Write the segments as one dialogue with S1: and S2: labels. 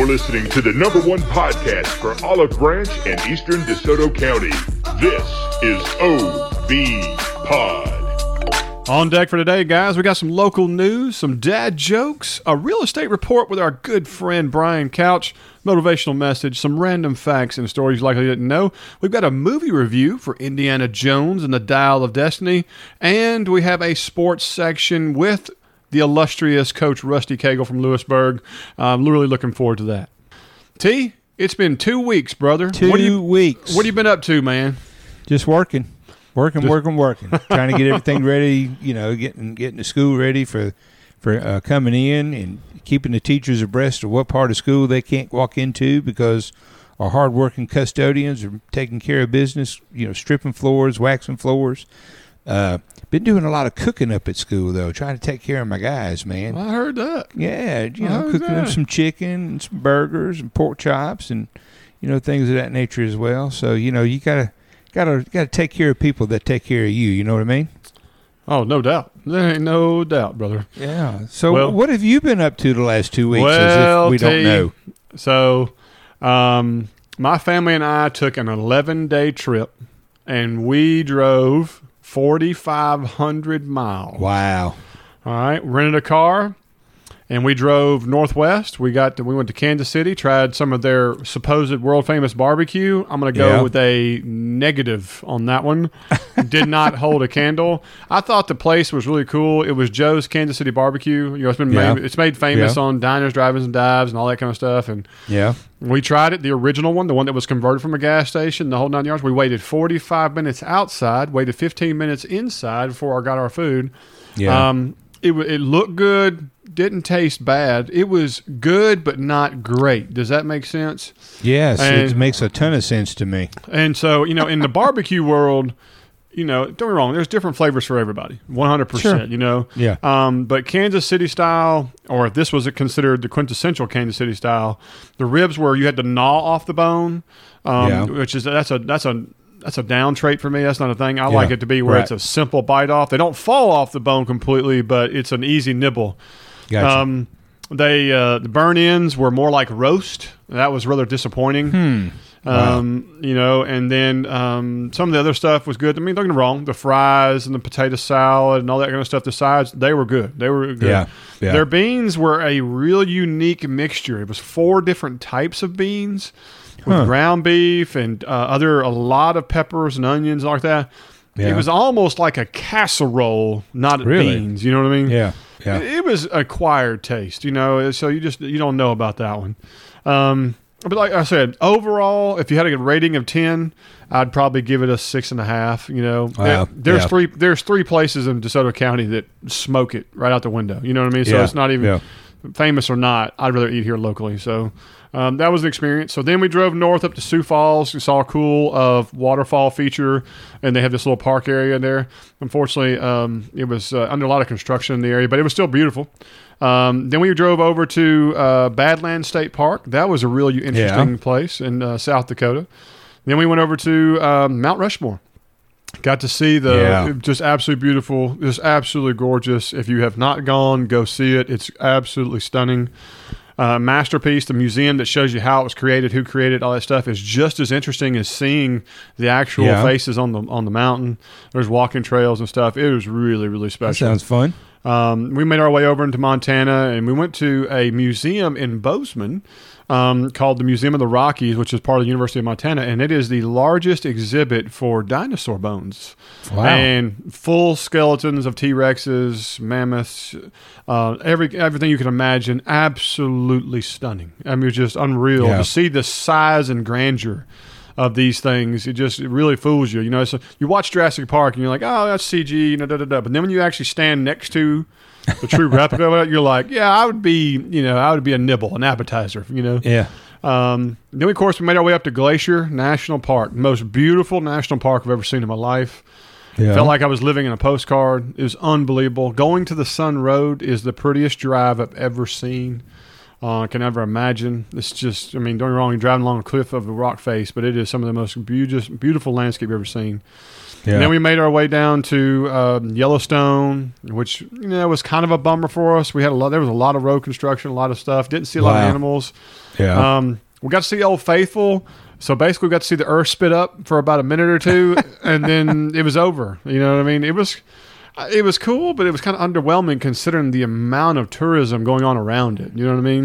S1: You're listening to the number one podcast for Olive Branch and Eastern DeSoto County. This is OB Pod.
S2: On deck for today, guys, we got some local news, some dad jokes, a real estate report with our good friend Brian Couch, motivational message, some random facts and stories you likely didn't know. We've got a movie review for Indiana Jones and the Dial of Destiny, and we have a sports section with the illustrious coach Rusty Cagle from Lewisburg. I'm really looking forward to that. T, it's been two weeks, brother.
S3: Two
S2: what you,
S3: weeks.
S2: What have you been up to, man?
S3: Just working, working, working, working. Trying to get everything ready. You know, getting getting the school ready for for uh, coming in and keeping the teachers abreast of what part of school they can't walk into because our hardworking custodians are taking care of business. You know, stripping floors, waxing floors. Uh, been doing a lot of cooking up at school though, trying to take care of my guys, man.
S2: I heard that.
S3: Yeah, you
S2: I
S3: know, cooking up some chicken and some burgers and pork chops and you know things of that nature as well. So you know you gotta gotta gotta take care of people that take care of you. You know what I mean?
S2: Oh, no doubt. There ain't no doubt, brother.
S3: Yeah. So
S2: Well-
S3: what have you been up to the last two weeks?
S2: Well,
S3: as if we don't know.
S2: So, um, my family and I took an 11 day trip and we drove 4,500 miles.
S3: Wow.
S2: All right. Rented a car and we drove northwest. We got to, we went to Kansas City, tried some of their supposed world famous barbecue. I'm going to go
S3: Yeah.
S2: with a negative on that one. Did not hold a candle. I thought the place was really cool. It was Joe's Kansas City Barbecue. You know, it's been
S3: Yeah.
S2: made, it's made famous
S3: Yeah.
S2: on diners, drive-ins, and dives, and all that kind of stuff. And
S3: Yeah.
S2: we tried it, the original one, the one that was converted from a gas station, the whole nine yards. We waited 45 minutes outside, waited 15 minutes inside before I got our food.
S3: Yeah.
S2: Um, it, it looked good, didn't taste bad. It was good, but not great. Does that make sense?
S3: yes. it makes a ton of sense to me.
S2: And so, you know, in the barbecue world, you know, don't get me wrong, there's different flavors for everybody, 100%,
S3: Sure.
S2: you know.
S3: Yeah.
S2: Um, but Kansas City style, or if this was considered the quintessential Kansas City style, the ribs where you had to gnaw off the bone, um,
S3: Yeah.
S2: which is that's a that's a that's a down trait for me. That's not a thing. I like it to be where
S3: Right.
S2: it's a simple bite off. They don't fall off the bone completely, but it's an easy nibble.
S3: Gotcha.
S2: Um, they uh, the burn ends were more like roast. That was rather disappointing.
S3: Hmm. Wow.
S2: Um, you know, and then um, some of the other stuff was good. I mean, don't get me wrong, the fries and the potato salad and all that kind of stuff. The sides, they were good. They were good.
S3: Yeah, yeah.
S2: Their beans were a real unique mixture. It was four different types of beans with
S3: Huh.
S2: ground beef and uh, other a lot of peppers and onions like that.
S3: Yeah.
S2: It was almost like a casserole, not
S3: Really?
S2: beans. You know what I mean?
S3: yeah.
S2: It,
S3: Yeah.
S2: it was acquired taste, you know. So you just you don't know about that one. Um, but like I said, overall, if you had a good rating of ten, I'd probably give it a six and a half. You know,
S3: Wow.
S2: There- there's
S3: Yeah.
S2: three there's three places in DeSoto County that smoke it right out the window. You know what I mean? So
S3: Yeah.
S2: it's not even famous or not. I'd rather eat here locally. So. Um, that was an experience. So then we drove north up to Sioux Falls. We saw a cool uh, waterfall feature, and they have this little park area in there. Unfortunately, um, it was uh, under a lot of construction in the area, but it was still beautiful. Um, then we drove over to uh, Badlands State Park. That was a really interesting place in uh, South Dakota. Then we went over to um, Mount Rushmore. Got to see the
S3: Yeah.
S2: just absolutely beautiful, just absolutely gorgeous. If you have not gone, go see it. It's absolutely stunning. Uh, masterpiece, the museum that shows you how it was created, who created all that stuff is just as interesting as seeing the actual
S3: Yeah.
S2: faces on the on the mountain. There's walking trails and stuff. It was really really
S3: That
S2: special.
S3: sounds fun.
S2: Um, we made our way over into Montana and we went to a museum in Bozeman um, called the Museum of the Rockies, which is part of the University of Montana, and it is the largest exhibit for dinosaur bones.
S3: Wow.
S2: And full skeletons of T Rexes, mammoths, uh, every everything you can imagine. Absolutely stunning. I mean, it was just unreal
S3: Yeah.
S2: to see the size and grandeur of these things. It just it really fools you. You know, so you watch Jurassic Park and you're like, oh, that's CG, you know, da da da. But then when you actually stand next to the true replica of it, you're like, yeah, I would be, you know, I would be a nibble, an appetizer, you know.
S3: Yeah.
S2: Um, then, of course, we made our way up to Glacier National Park, most beautiful national park I've ever seen in my life.
S3: Yeah.
S2: Felt like I was living in a postcard. It was unbelievable. Going to the Sun Road is the prettiest drive I've ever seen. Uh, I can never imagine. It's just, I mean, don't get me wrong, you're driving along a cliff of a rock face, but it is some of the most beautiful, beautiful landscape you've ever seen.
S3: Yeah.
S2: And then we made our way down to um, Yellowstone, which you know was kind of a bummer for us. We had a lot. There was a lot of road construction, a lot of stuff. Didn't see a lot of animals.
S3: yeah.
S2: Um, we got to see Old Faithful. So basically, we got to see the Earth spit up for about a minute or two, and then it was over. You know what I mean? It was, uh, it was cool, but it was kind of underwhelming considering the amount of tourism going on around it. You know what I mean?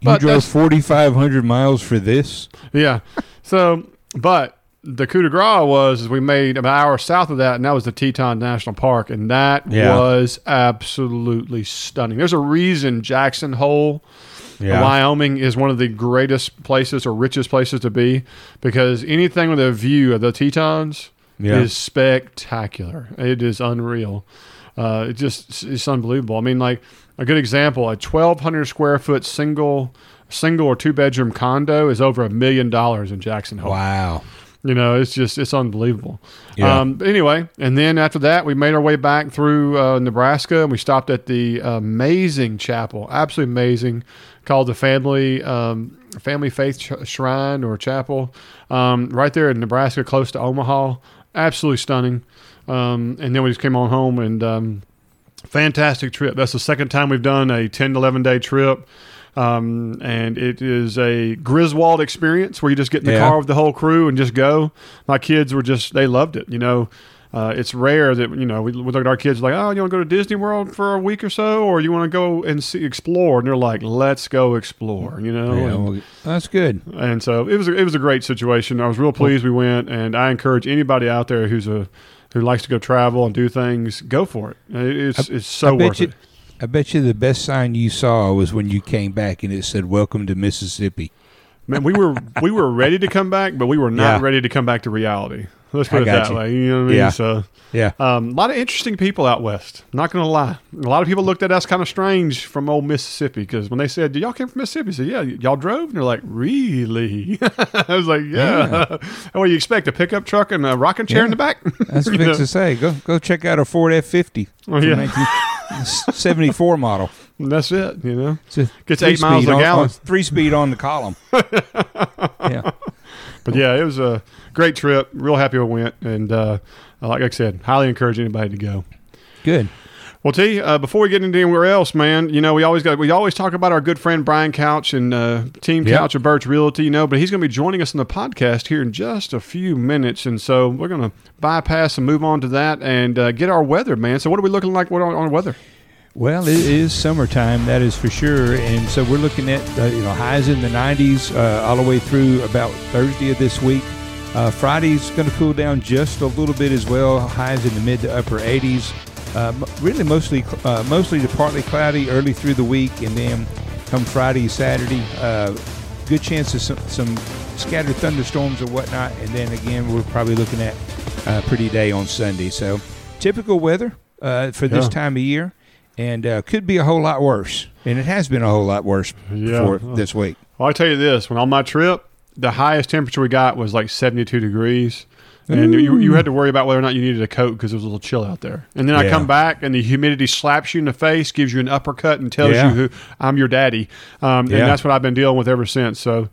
S3: you
S2: but
S3: drove 4,500 miles for this?
S2: Yeah. So, but the coup de grace was is we made about an hour south of that, and that was the Teton National Park, and that
S3: Yeah.
S2: was absolutely stunning. There's a reason Jackson Hole,
S3: Yeah.
S2: Wyoming, is one of the greatest places or richest places to be because anything with a view of the Tetons
S3: Yeah.
S2: is spectacular. It is unreal. Uh, it just it's unbelievable. I mean, like a good example, a 1,200 square foot single single or two bedroom condo is over a million dollars in Jackson Hole.
S3: Wow.
S2: You know, it's just it's unbelievable.
S3: Yeah.
S2: Um, anyway, and then after that, we made our way back through uh, Nebraska, and we stopped at the amazing chapel, absolutely amazing, called the Family um, Family Faith Sh- Shrine or Chapel, um, right there in Nebraska, close to Omaha. Absolutely stunning. Um, and then we just came on home and um, fantastic trip. That's the second time we've done a 10 to 11 day trip. Um, and it is a Griswold experience where you just get in the
S3: Yeah.
S2: car with the whole crew and just go. My kids were just, they loved it. You know, uh, it's rare that, you know, we, we look at our kids like, oh, you want to go to Disney World for a week or so, or you want to go and see, explore. And they're like, let's go explore, you know?
S3: Yeah,
S2: And-
S3: well, that's good.
S2: and so it was a, it was a great situation. I was real pleased we went, and I encourage anybody out there who's a who likes to go travel and do things, go for it. It's it's so worth
S3: you,
S2: it.
S3: I bet you the best sign you saw was when you came back and it said "Welcome to Mississippi."
S2: Man, we were we were ready to come back, but we were not
S3: Yeah.
S2: ready to come back to reality. Let's
S3: I
S2: put it that
S3: you.
S2: way. You know what I mean?
S3: Yeah.
S2: So
S3: Yeah.
S2: um, a lot of interesting people out west. Not going to lie, a lot of people looked at us kind of strange from old Mississippi because when they said, "Do y'all came from Mississippi?" I said, "Yeah." Y'all drove, and they're like, "Really?" I was like, "Yeah." and what do you expect? A pickup truck and a rocking chair in the back?
S3: That's what I to say. Go go check out a Ford F fifty.
S2: Oh, yeah.
S3: Seventy four model.
S2: And that's it. You know.
S3: It's
S2: Gets eight miles a
S3: on-
S2: gallon.
S3: on- three speed on the column. yeah.
S2: But yeah, it was a great trip. Real happy we went, and uh, like I said, highly encourage anybody to go.
S3: Good.
S2: Well, T, uh, before we get into anywhere else, man, you know we always got we always talk about our good friend Brian Couch and uh, Team
S3: Yep.
S2: Couch of Birch Realty, you know, but he's going to be joining us on the podcast here in just a few minutes, and so we're going to bypass and move on to that and uh, get our weather, man. So, what are we looking like? What on, on weather?
S3: Well, it is summertime, that is for sure, and so we're looking at uh, you know highs in the 90s uh, all the way through about Thursday of this week. Uh, Friday's going to cool down just a little bit as well. Highs in the mid to upper 80s. Uh, really, mostly uh, mostly to partly cloudy early through the week, and then come Friday, Saturday, uh, good chance of some, some scattered thunderstorms or whatnot, and then again we're probably looking at a pretty day on Sunday. So typical weather uh, for this
S2: Yeah.
S3: time of year, and uh, could be a whole lot worse, and it has been a whole lot worse
S2: Yeah.
S3: for this week.
S2: Well, I tell you this: when on my trip, the highest temperature we got was like seventy-two degrees, and you, you had to worry about whether or not you needed a coat because it was a little chill out there. And then I come back, and the humidity slaps you in the face, gives you an uppercut, and tells
S3: Yeah.
S2: you who I'm your daddy. Um,
S3: Yeah.
S2: And that's what I've been dealing with ever since. So.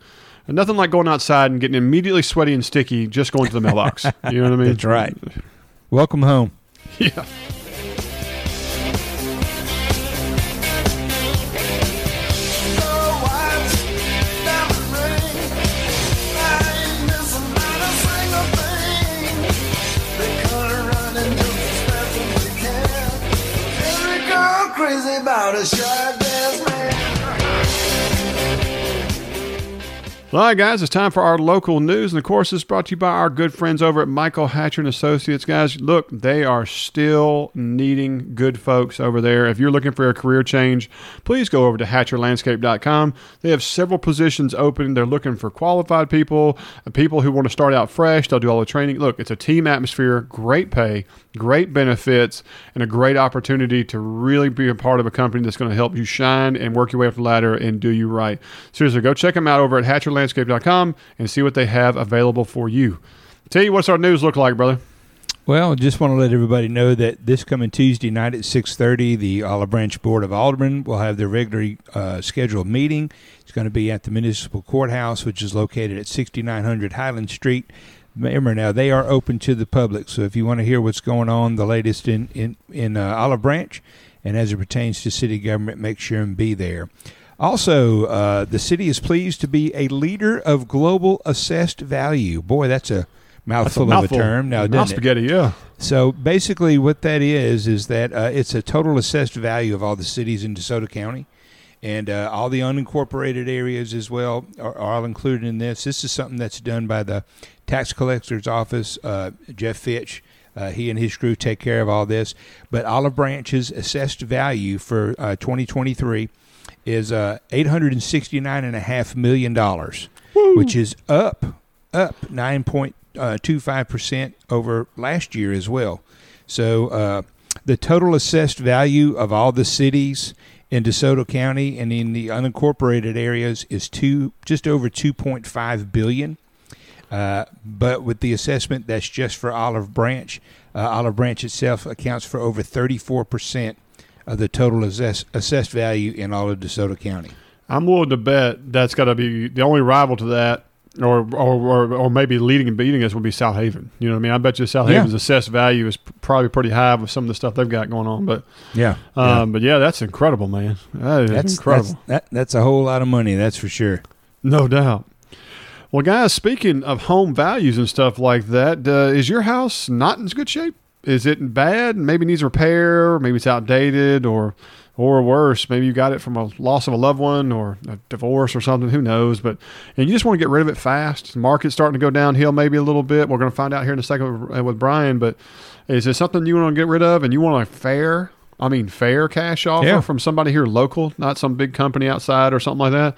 S2: Nothing like going outside and getting immediately sweaty and sticky just going to the mailbox. You know what I mean?
S3: That's right. Welcome home.
S2: Yeah.
S4: About a man.
S2: All right, guys, it's time for our local news, and of course, it's brought to you by our good friends over at Michael Hatcher and Associates. Guys, look, they are still needing good folks over there. If you're looking for a career change, please go over to HatcherLandscape.com. They have several positions open. They're looking for qualified people, uh, people who want to start out fresh. They'll do all the training. Look, it's a team atmosphere, great pay, great benefits, and a great opportunity to really be a part of a company that's going to help you shine and work your way up the ladder and do you right. Seriously, go check them out over at HatcherLandscape.com and see what they have available for you. Tell you what's our news look like, brother?
S3: Well, just want to let everybody know that this coming Tuesday night at 6:30, the Olive Branch Board of Aldermen will have their regularly uh, scheduled meeting. It's going to be at the Municipal Courthouse, which is located at 6900 Highland Street. Remember now, they are open to the public. So if you want to hear what's going on, the latest in in in uh, Olive Branch, and as it pertains to city government, make sure and be there. Also, uh, the city is pleased to be a leader of global assessed value. Boy, that's a mouthful,
S2: Mouthful.
S3: of a term now,
S2: Mouth
S3: doesn't it?
S2: spaghetti, yeah.
S3: So basically, what that is is that uh, it's a total assessed value of all the cities in DeSoto County, and uh, all the unincorporated areas as well are, are all included in this. This is something that's done by the tax collector's office. Uh, Jeff Fitch, uh, he and his crew take care of all this. But Olive Branch's assessed value for uh, 2023 is uh, 869 and a half million dollars, which is up up 9.25 percent over last year as well. So uh, the total assessed value of all the cities in DeSoto County and in the unincorporated areas is two just over 2.5 billion. Uh, but with the assessment that's just for Olive Branch, uh, Olive Branch itself accounts for over 34 percent of the total assess- assessed value in all of DeSoto County.
S2: I'm willing to bet that's got to be the only rival to that, or, or or or maybe leading and beating us would be Southaven. You know what I mean? I bet you South
S3: Yeah.
S2: Haven's assessed value is probably pretty high with some of the stuff they've got going on. But
S3: Yeah,
S2: um, but yeah, that's incredible, man. That
S3: that's
S2: incredible,
S3: That's, that, that's a whole lot of money. That's for sure.
S2: no doubt. Well, guys, speaking of home values and stuff like that, uh, is your house not in good shape? Is it in bad? Maybe needs repair. Maybe it's outdated, or or worse, maybe you got it from a loss of a loved one or a divorce or something. Who knows? But and you just want to get rid of it fast. The market's starting to go downhill, maybe a little bit. We're going to find out here in a second with, uh, with Brian. But is it something you want to get rid of, and you want a fair? I mean, fair cash offer
S3: Yeah.
S2: from somebody here local, not some big company outside or something like that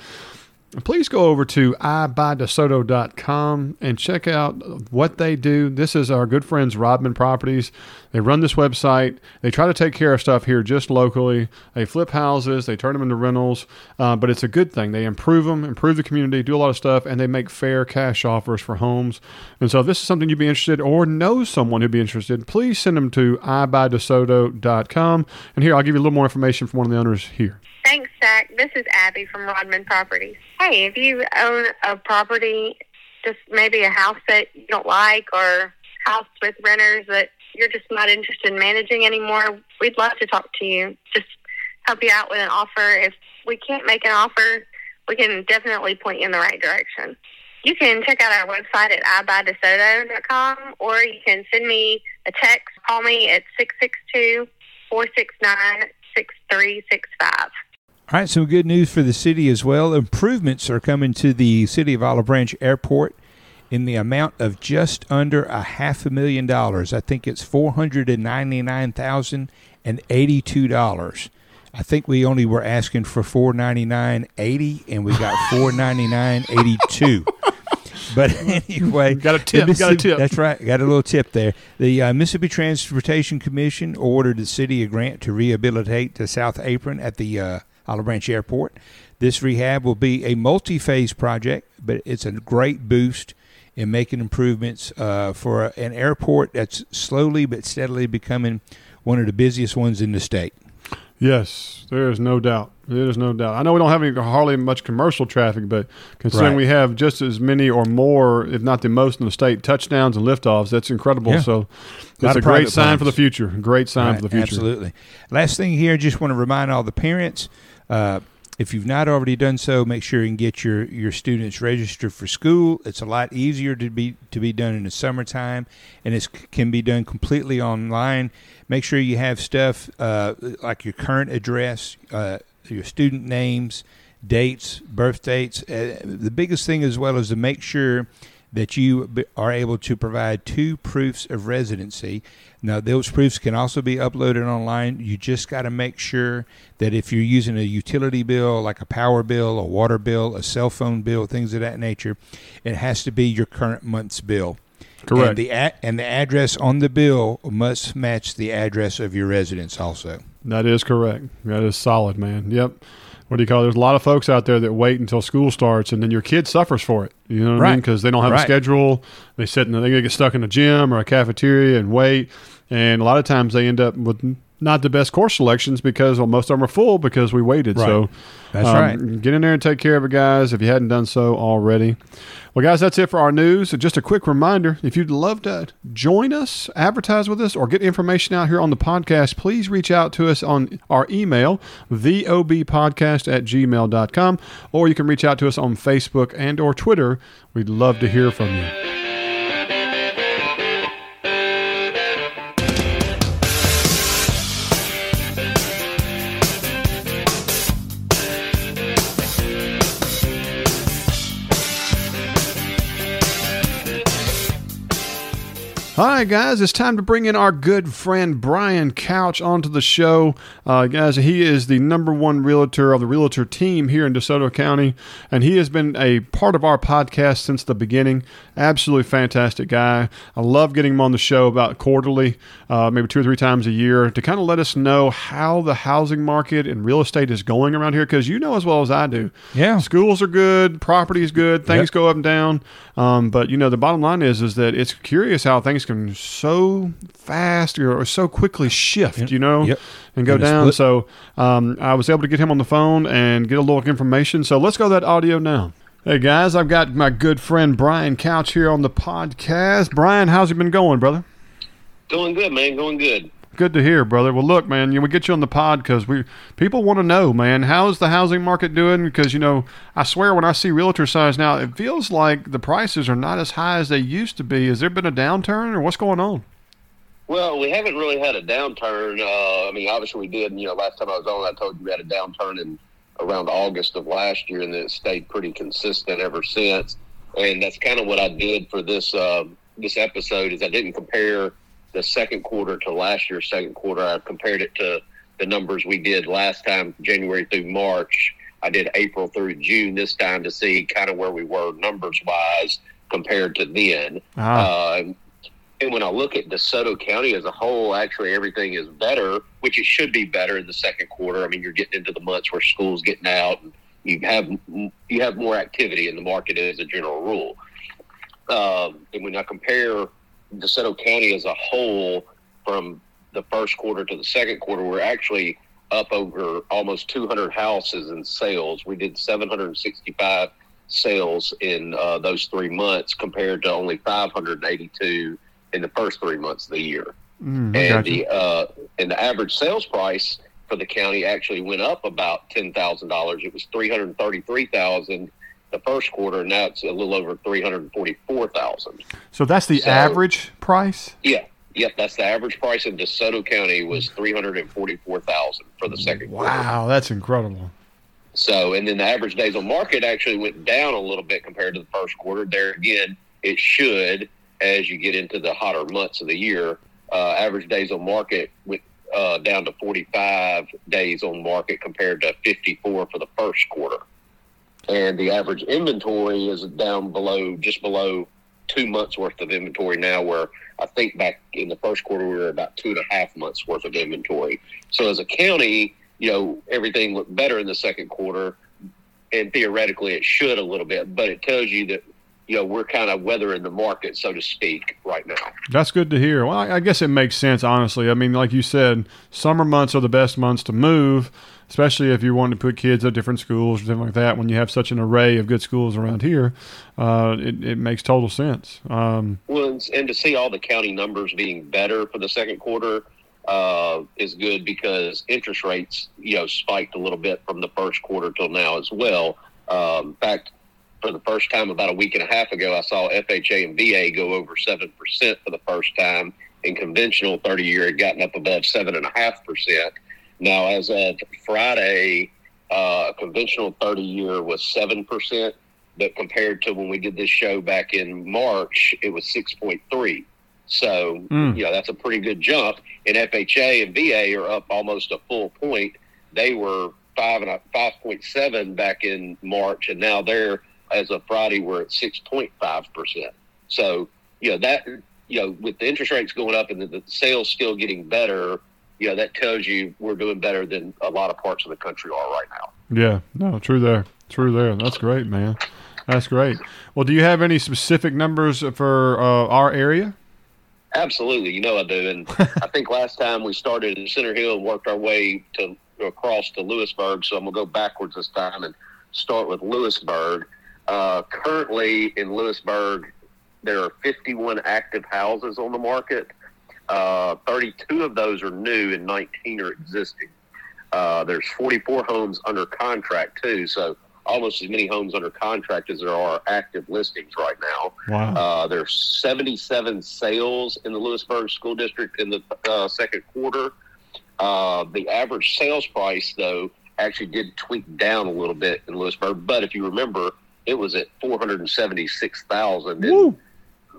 S2: please go over to iBuyDeSoto.com and check out what they do. This is our good friends Rodman Properties. They run this website. They try to take care of stuff here just locally. They flip houses, they turn them into rentals, uh, but it's a good thing. They improve them, improve the community, do a lot of stuff, and they make fair cash offers for homes. And so, if this is something you'd be interested or know someone who'd be interested, please send them to iBuyDeSoto.com. And here, I'll give you a little more information from one of the owners here.
S5: Thanks, Zach. This is Abby from Rodman Properties. Hey, if you own a property, just maybe a house that you don't like or house with renters that you're just not interested in managing anymore, we'd love to talk to you. Just help you out with an offer. If we can't make an offer, we can definitely point you in the right direction. You can check out our website at iBuyDeSoto.com or you can send me a text. Call me at 662 469 6365.
S3: All right, some good news for the city as well. Improvements are coming to the city of Olive Branch Airport in the amount of just under a half a million dollars. I think it's four hundred and ninety nine thousand and eighty two dollars. I think we only were asking for four ninety nine eighty, and we got four ninety nine eighty two. But anyway,
S2: Got a tip, got a tip.
S3: That's right. Got a little tip there. The uh, Mississippi Transportation Commission ordered the city a grant to rehabilitate the South Apron at the uh, Olive Branch Airport. This rehab will be a multi-phase project, but it's a great boost in making improvements uh, for an airport that's slowly but steadily becoming one of the busiest ones in the state.
S2: Yes, there is no doubt. There is no doubt. I know we don't have any hardly much commercial traffic, but considering
S3: Right.
S2: we have just as many or more, if not the most in the state, touchdowns and liftoffs, that's incredible.
S3: Yeah.
S2: So
S3: Lot
S2: it's a great sign for the future. Great sign
S3: Right,
S2: for the future.
S3: Absolutely. Last thing here, just want to remind all the parents. Uh, if you've not already done so, make sure you get your, your students registered for school. It's a lot easier to be to be done in the summertime, and it can be done completely online. Make sure you have stuff uh, like your current address, uh, your student names, dates, birth dates. Uh, the biggest thing as well is to make sure that you are able to provide two proofs of residency. Now, those proofs can also be uploaded online. You just got to make sure that if you're using a utility bill, like a power bill, a water bill, a cell phone bill, things of that nature, it has to be your current month's bill.
S2: Correct.
S3: And the, and the address on the bill must match the address of your residence also.
S2: That is correct. That is solid, man. Yep. What do you call it? There's a lot of folks out there that wait until school starts, and then your kid suffers for it. You know what I mean? Because they don't have a schedule. They sit and they get stuck in a gym or a cafeteria and wait, and a lot of times they end up with not the best course selections because well, most of them are full because we waited.
S3: Right.
S2: So
S3: That's
S2: um,
S3: right.
S2: Get in there and take care of it, guys, if you hadn't done so already. Well, guys, that's it for our news. So just a quick reminder if you'd love to join us, advertise with us, or get information out here on the podcast, please reach out to us on our email, theobpodcast at gmail.com, or you can reach out to us on Facebook and or Twitter. We'd love to hear from you. All right, guys, it's time to bring in our good friend Brian Couch onto the show. Uh, guys, he is the number one realtor of the realtor team here in DeSoto County, and he has been a part of our podcast since the beginning. Absolutely fantastic guy. I love getting him on the show about quarterly, uh, maybe two or three times a year, to kind of let us know how the housing market and real estate is going around here, because you know as well as I do.
S3: Yeah.
S2: Schools are good, property is good, things
S3: Yep.
S2: go up and down. Um, but you know, the bottom line is is that it's curious how things can so fast or, or so quickly shift, you know,
S3: Yep.
S2: and go
S3: In a
S2: down.
S3: split.
S2: So um, I was able to get him on the phone and get a little information. So let's go to that audio now. Hey guys, I've got my good friend Brian Couch here on the podcast. Brian, how's it been going, brother?
S6: Going good, man. Going good.
S2: Good to hear, brother. Well, look, man, you know, we get you on the pod because we people want to know, man, how is the housing market doing? Because you know, I swear, when I see realtor signs now, it feels like the prices are not as high as they used to be. Has there been a downturn, or what's going on?
S6: Well, we haven't really had a downturn. Uh, I mean, obviously we did. You know, last time I was on, I told you we had a downturn in around August of last year, and it stayed pretty consistent ever since. And that's kind of what I did for this uh, this episode. Is I didn't compare the second quarter to last year's second quarter. I compared it to the numbers we did last time, January through March. I did April through June this time to see kind of where we were numbers wise compared to then.
S2: Ah.
S6: Uh, and when I look at DeSoto County as a whole, actually everything is better, which it should be better in the second quarter. I mean, you're getting into the months where school's getting out, and you have you have more activity in the market as a general rule. Um, and when I compare DeSoto County as a whole from the first quarter to the second quarter, we're actually up over almost 200 houses in sales. We did 765 sales in uh, those three months compared to only 582 in the first three months of the year.
S2: Mm,
S6: And the uh, and the average sales price for the county actually went up about ten thousand dollars. It was three hundred thirty three thousand the first quarter, and now it's a little over three hundred forty four thousand.
S2: So that's the
S6: so-
S2: average price.
S6: Yeah, yep, that's the average price in DeSoto County was three hundred and forty four thousand for the second quarter.
S2: Wow, that's incredible.
S6: So, and then the average days on market actually went down a little bit compared to the first quarter. There again, it should as you get into the hotter months of the year. Uh, average days on market went uh, down to 45 days on market compared to 54 for the first quarter. And the average inventory is down below, just below two months worth of inventory now, where I think back in the first quarter we were about two and a half months worth of inventory. So as a county, you know, everything looked better in the second quarter, and theoretically it should a little bit, but it tells you that you know we're kind of weathering the market, so to speak, right now.
S2: That's good to hear. Well, I guess it makes sense, honestly. I mean, like you said, summer months are the best months to move, especially if you want to put kids at different schools or something like that. When you have such an array of good schools around here, uh, it, it makes total sense. Um,
S6: Well, and, to see all the county numbers being better for the second quarter uh, is good because interest rates, you know, spiked a little bit from the first quarter till now as well. Um, in fact, for the first time about a week and a half ago, I saw FHA and VA go over seven percent for the first time. And conventional thirty year had gotten up above seven and a half percent. Now, as of Friday, uh, a conventional thirty year was seven percent but compared to when we did this show back in March, it was 6.3. So,
S2: Mm.
S6: you know, that's a pretty good jump. And FHA and VA are up almost a full point. They were five and a, 5.7 back in March, and now they're, as of Friday, we're at 6.5%. So, you know, that, you know, with the interest rates going up and the, the sales still getting better, you know, that tells you we're doing better than a lot of parts of the country are right now.
S2: yeah, no, true there. True there. That's great, man. That's great. Well, do you have any specific numbers for uh, our area?
S6: Absolutely, you know I do, and I think last time we started in Center Hill and worked our way to across to Lewisburg. So I'm gonna go backwards this time and start with Lewisburg. Uh, currently in Lewisburg, there are 51 active houses on the market. Uh, 32 of those are new and 19 are existing. Uh, there's 44 homes under contract too, so almost as many homes under contract as there are active listings right now.
S2: Wow.
S6: Uh, there's 77 sales in the Lewisburg School District in the uh, second quarter. Uh, the average sales price, though, actually did tweak down a little bit in Lewisburg. But if you remember, it was at 476,000 in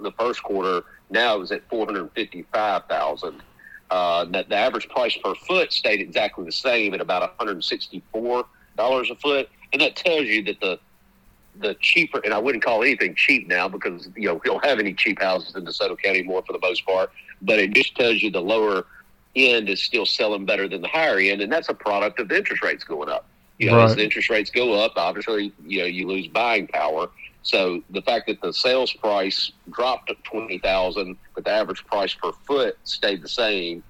S6: the first quarter. Now it was at 455,000. Uh, that the average price per foot stayed exactly the same at about 164 dollars a foot, and that tells you that the the cheaper, and I wouldn't call anything cheap now because you know we don't have any cheap houses in DeSoto County more for the most part. But it just tells you the lower end is still selling better than the higher end, and that's a product of the interest rates going up. You know, as the interest rates go up, obviously, you know, you lose buying power. So the fact that the sales price dropped to twenty thousand, but the average price per foot stayed the same,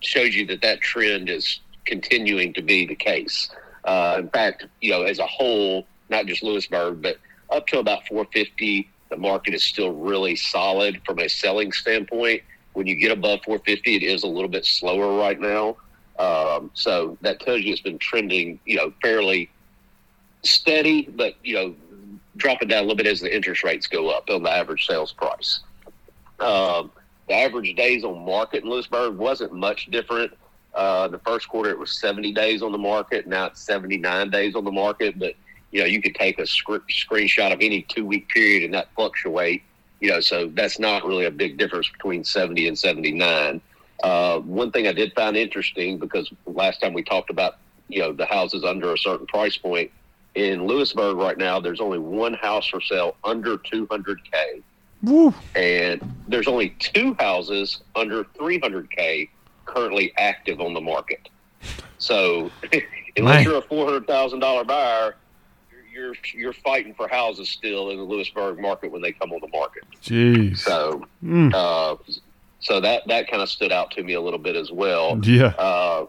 S6: shows you that that trend is continuing to be the case. Uh, in fact, you know, as a whole, not just Lewisburg, but up to about 450, the market is still really solid from a selling standpoint. When you get above 450, it is a little bit slower right now. Um, so that tells you it's been trending, you know, fairly steady, but you know, dropping down a little bit as the interest rates go up on the average sales price. Um, the average days on market in Lewisburg wasn't much different. Uh, the first quarter it was 70 days on the market. Now it's 79 days on the market. But you know, you could take a sc- screenshot of any two week period and that fluctuate. You know, so that's not really a big difference between 70 and 79. Uh, one thing I did find interesting because last time we talked about you know the houses under a certain price point in Lewisburg right now, there's only one house for sale under 200k
S2: Woo.
S6: and there's only two houses under 300k currently active on the market. So, unless you're a four hundred thousand dollar buyer, you're, you're you're fighting for houses still in the Lewisburg market when they come on the market.
S2: Jeez.
S6: So,
S2: Mm.
S6: uh, so that that kind of stood out to me a little bit as well
S2: Yeah.
S6: uh,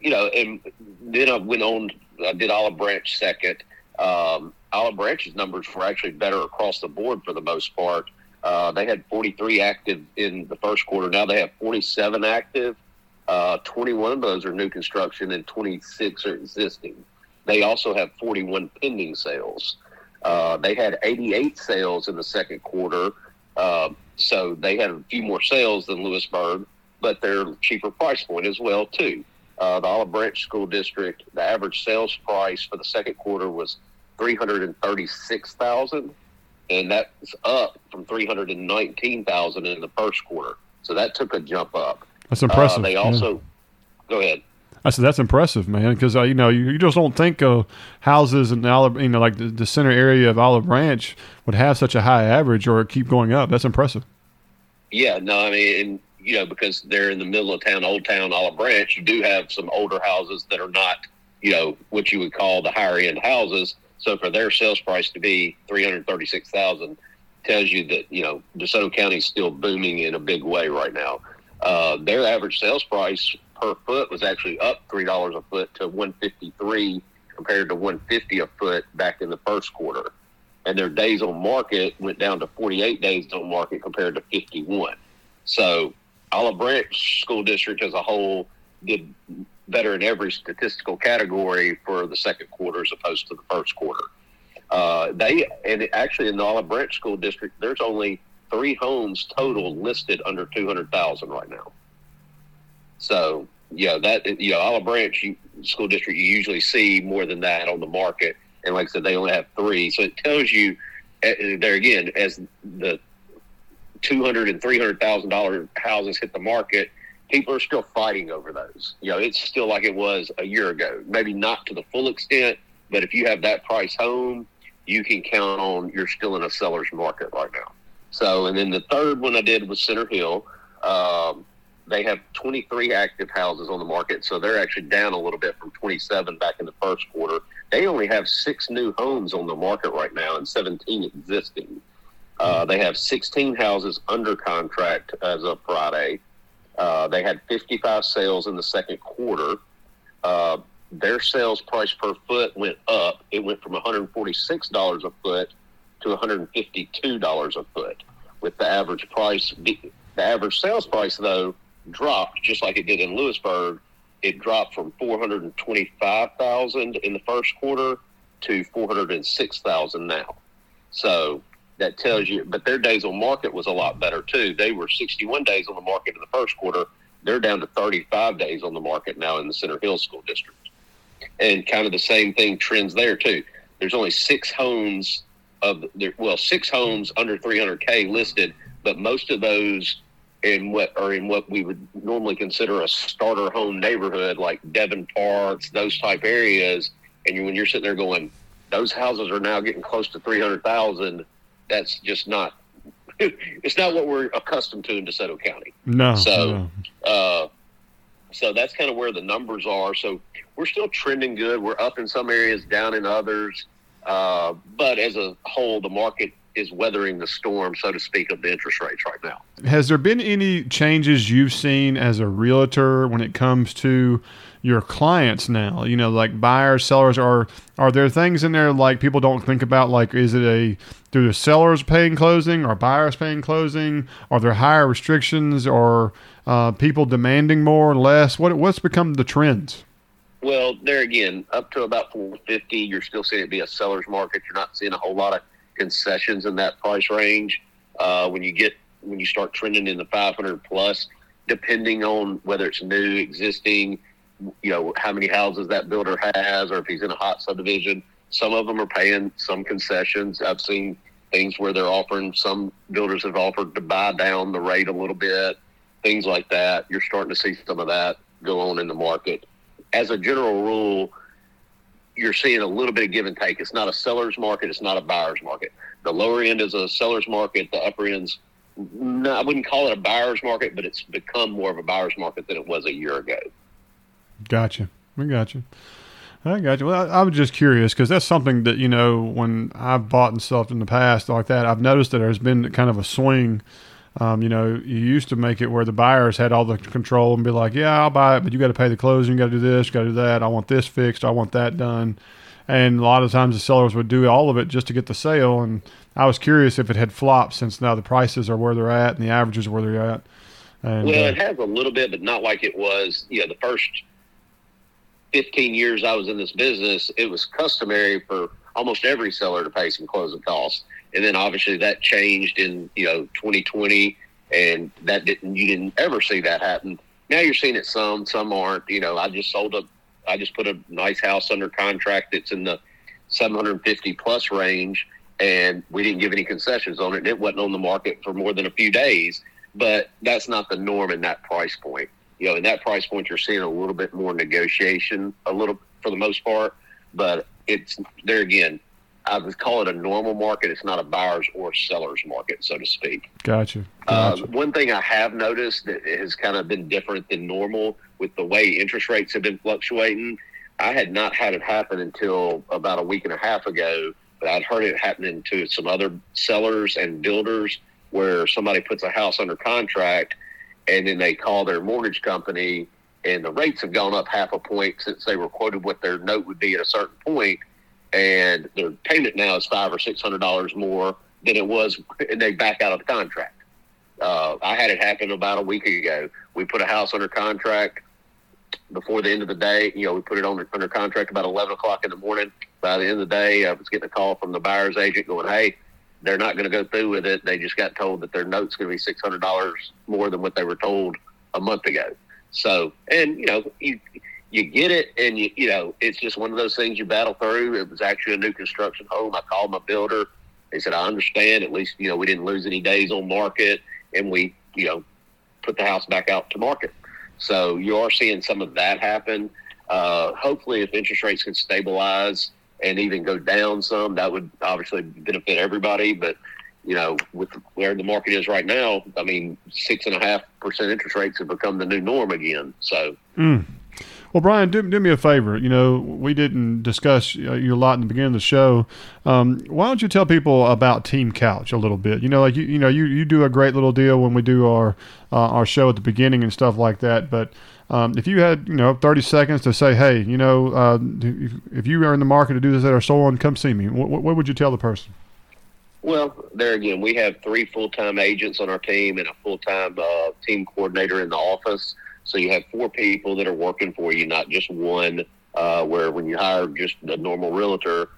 S6: you know, and then I went on. I did Olive Branch second. Um, Olive Branch's numbers were actually better across the board for the most part. Uh, they had 43 active in the first quarter. Now they have 47 active. Uh, 21 of those are new construction, and 26 are existing. They also have 41 pending sales. Uh, they had 88 sales in the second quarter, uh, so they had a few more sales than Lewisburg, but they're cheaper price point as well too. Uh, the Olive Branch School District, the average sales price for the second quarter was three hundred and thirty-six thousand, and that's up from three hundred and nineteen thousand in the first quarter. So that took a jump up.
S2: That's impressive.
S6: Uh, they
S2: Yeah.
S6: also go ahead.
S2: I said that's impressive, man, because uh, you know you, you just don't think of houses in Olive, you know, like the, the center area of Olive Branch would have such a high average or keep going up. That's impressive.
S6: Yeah, no, I mean, you know, because they're in the middle of town, Old Town, Olive Branch, you do have some older houses that are not, you know, what you would call the higher end houses. So for their sales price to be three hundred thirty six thousand, tells you that you know DeSoto County is still booming in a big way right now. Uh, their average sales price per foot was actually up three dollars a foot to one fifty three compared to one fifty a foot back in the first quarter, and their days on market went down to forty eight days on market compared to fifty one. So Olive Branch School District as a whole did better in every statistical category for the second quarter as opposed to the first quarter. Uh, they and actually in the Olive Branch School District, there's only three homes total listed under two hundred thousand right now. So yeah, that you know Olive Branch School District, you usually see more than that on the market, and like I said, they only have three. So it tells you there again as the two hundred and three hundred thousand dollar houses hit the market, people are still fighting over those. You know, it's still like it was a year ago. Maybe not to the full extent, but if you have that price home, you can count on you're still in a seller's market right now. So, and then the third one I did was Center Hill. Um, they have 23 active houses on the market, so they're actually down a little bit from 27 back in the first quarter. They only have six new homes on the market right now and 17 existing. Uh, they have 16 houses under contract as of Friday. Uh, they had 55 sales in the second quarter. Uh, their sales price per foot went up. It went from $146 a foot to $152 a foot, with the average price. The average sales price, though, dropped just like it did in Lewisburg. It dropped from 425,000 in the first quarter to 406,000 now. So that tells you, but their days on market was a lot better too. They were 61 days on the market in the first quarter. They're down to 35 days on the market now in the Center Hill School District. And kind of the same thing trends there too. There's only six homes of well, six homes under 300k listed, but most of those in what are in what we would normally consider a starter home neighborhood, like Devon Parks, those type areas. And when you're sitting there going, those houses are now getting close to 300,000 that's just not it's not what we're accustomed to in DeSoto County.
S2: No.
S6: So, no. Uh, so that's kind of where the numbers are. So we're still trending good. We're up in some areas, down in others. Uh, but as a whole, the market is weathering the storm, so to speak, of the interest rates right now.
S2: Has there been any changes you've seen as a realtor when it comes to your clients now? You know, like buyers, sellers, are are there things in there like people don't think about? Like, is it a do the sellers paying closing or buyers paying closing? Are there higher restrictions or uh, people demanding more or less? What what's become the trends?
S6: Well, there again, up to about 450, you're still seeing it be a seller's market. You're not seeing a whole lot of concessions in that price range. Uh, when you get when you start trending in the 500 plus, depending on whether it's new, existing, you know how many houses that builder has, or if he's in a hot subdivision. Some of them are paying some concessions. I've seen things where they're offering. Some builders have offered to buy down the rate a little bit, things like that. You're starting to see some of that go on in the market. As a general rule, you're seeing a little bit of give and take. It's not a seller's market. It's not a buyer's market. The lower end is a seller's market. The upper end's I wouldn't call it a buyer's market, but it's become more of a buyer's market than it was a year ago.
S2: Gotcha. We got you. I got you. Well, I, I was just curious because that's something that you know when I've bought and stuff in the past like that, I've noticed that there's been kind of a swing. Um, you know, you used to make it where the buyers had all the control and be like, "Yeah, I'll buy it, but you got to pay the closing, you got to do this, you got to do that. I want this fixed, I want that done." And a lot of times the sellers would do all of it just to get the sale. And I was curious if it had flopped since now the prices are where they're at and the averages are where they're at.
S6: And, well, uh, it has a little bit, but not like it was. You know, the first 15 years I was in this business, it was customary for almost every seller to pay some closing costs. And then obviously that changed in, you know, 2020 and that didn't, you didn't ever see that happen. Now you're seeing it some, some aren't, you know, I just sold a, I just put a nice house under contract that's in the 750 plus range and we didn't give any concessions on it. And it wasn't on the market for more than a few days, but that's not the norm in that price point you know, in that price point, you're seeing a little bit more negotiation, a little for the most part. But it's there again. I would call it a normal market. It's not a buyer's or seller's market, so to speak.
S2: Gotcha.
S6: gotcha. Uh, one thing I have noticed that has kind of been different than normal with the way interest rates have been fluctuating. I had not had it happen until about a week and a half ago, but I'd heard it happening to some other sellers and builders where somebody puts a house under contract and then they call their mortgage company and the rates have gone up half a point since they were quoted what their note would be at a certain point and their payment now is five or six hundred dollars more than it was and they back out of the contract uh, i had it happen about a week ago we put a house under contract before the end of the day you know we put it on under contract about 11 o'clock in the morning by the end of the day i was getting a call from the buyer's agent going hey they're not going to go through with it. They just got told that their note's going to be six hundred dollars more than what they were told a month ago. So, and you know, you you get it, and you you know, it's just one of those things you battle through. It was actually a new construction home. I called my builder. They said, I understand. At least you know we didn't lose any days on market, and we you know put the house back out to market. So you are seeing some of that happen. Uh, hopefully, if interest rates can stabilize and even go down some, that would obviously benefit everybody. But you know, with where the market is right now, I mean, six and a half percent interest rates have become the new norm again. So,
S2: mm. Well, Brian, do, do me a favor. You know, we didn't discuss uh, you a lot in the beginning of the show. Um, why don't you tell people about Team Couch a little bit? You know, like you, you know, you, you do a great little deal when we do our uh, our show at the beginning and stuff like that. But um, if you had, you know, 30 seconds to say, hey, you know, uh, if, if you are in the market to do this at our salon, come see me. What, what would you tell the person?
S6: Well, there again, we have three full time agents on our team and a full time uh, team coordinator in the office. So you have four people that are working for you, not just one. Uh, where when you hire just a normal realtor,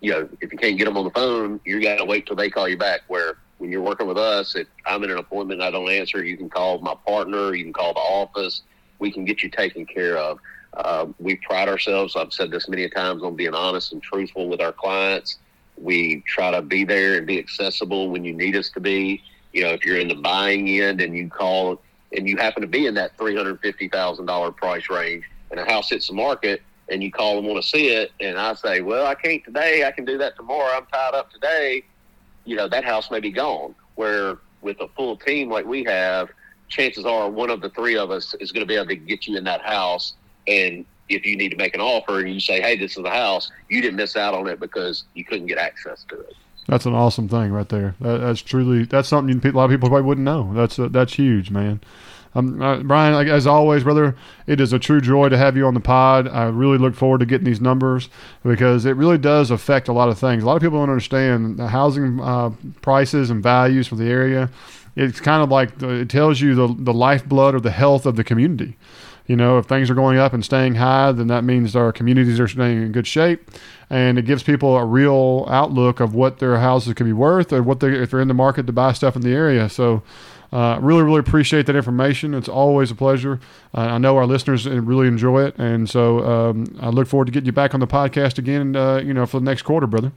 S6: you know, if you can't get them on the phone, you got to wait till they call you back. Where when you're working with us, if I'm in an appointment and I don't answer, you can call my partner, you can call the office. We can get you taken care of. Uh, we pride ourselves, I've said this many times, on being honest and truthful with our clients. We try to be there and be accessible when you need us to be. You know, if you're in the buying end and you call and you happen to be in that three hundred fifty thousand dollar price range, and a house hits the market, and you call and want to see it, and I say, well, I can't today. I can do that tomorrow. I'm tied up today. You know, that house may be gone. Where with a full team like we have, chances are one of the three of us is going to be able to get you in that house. And if you need to make an offer and you say, hey, this is the house, you didn't miss out on it because you couldn't get access to it.
S2: That's an awesome thing right there. That, that's truly that's something a lot of people probably wouldn't know. That's uh, that's huge, man. Um, uh, Brian, like, as always, brother, it is a true joy to have you on the pod. I really look forward to getting these numbers because it really does affect a lot of things. A lot of people don't understand the housing uh, prices and values for the area. It's kind of like the, it tells you the the lifeblood or the health of the community. You know, if things are going up and staying high, then that means our communities are staying in good shape, and it gives people a real outlook of what their houses could be worth, or what they if they're in the market to buy stuff in the area. So, uh, really, really appreciate that information. It's always a pleasure. Uh, I know our listeners really enjoy it, and so um, I look forward to getting you back on the podcast again. Uh, you know, for the next quarter, brother.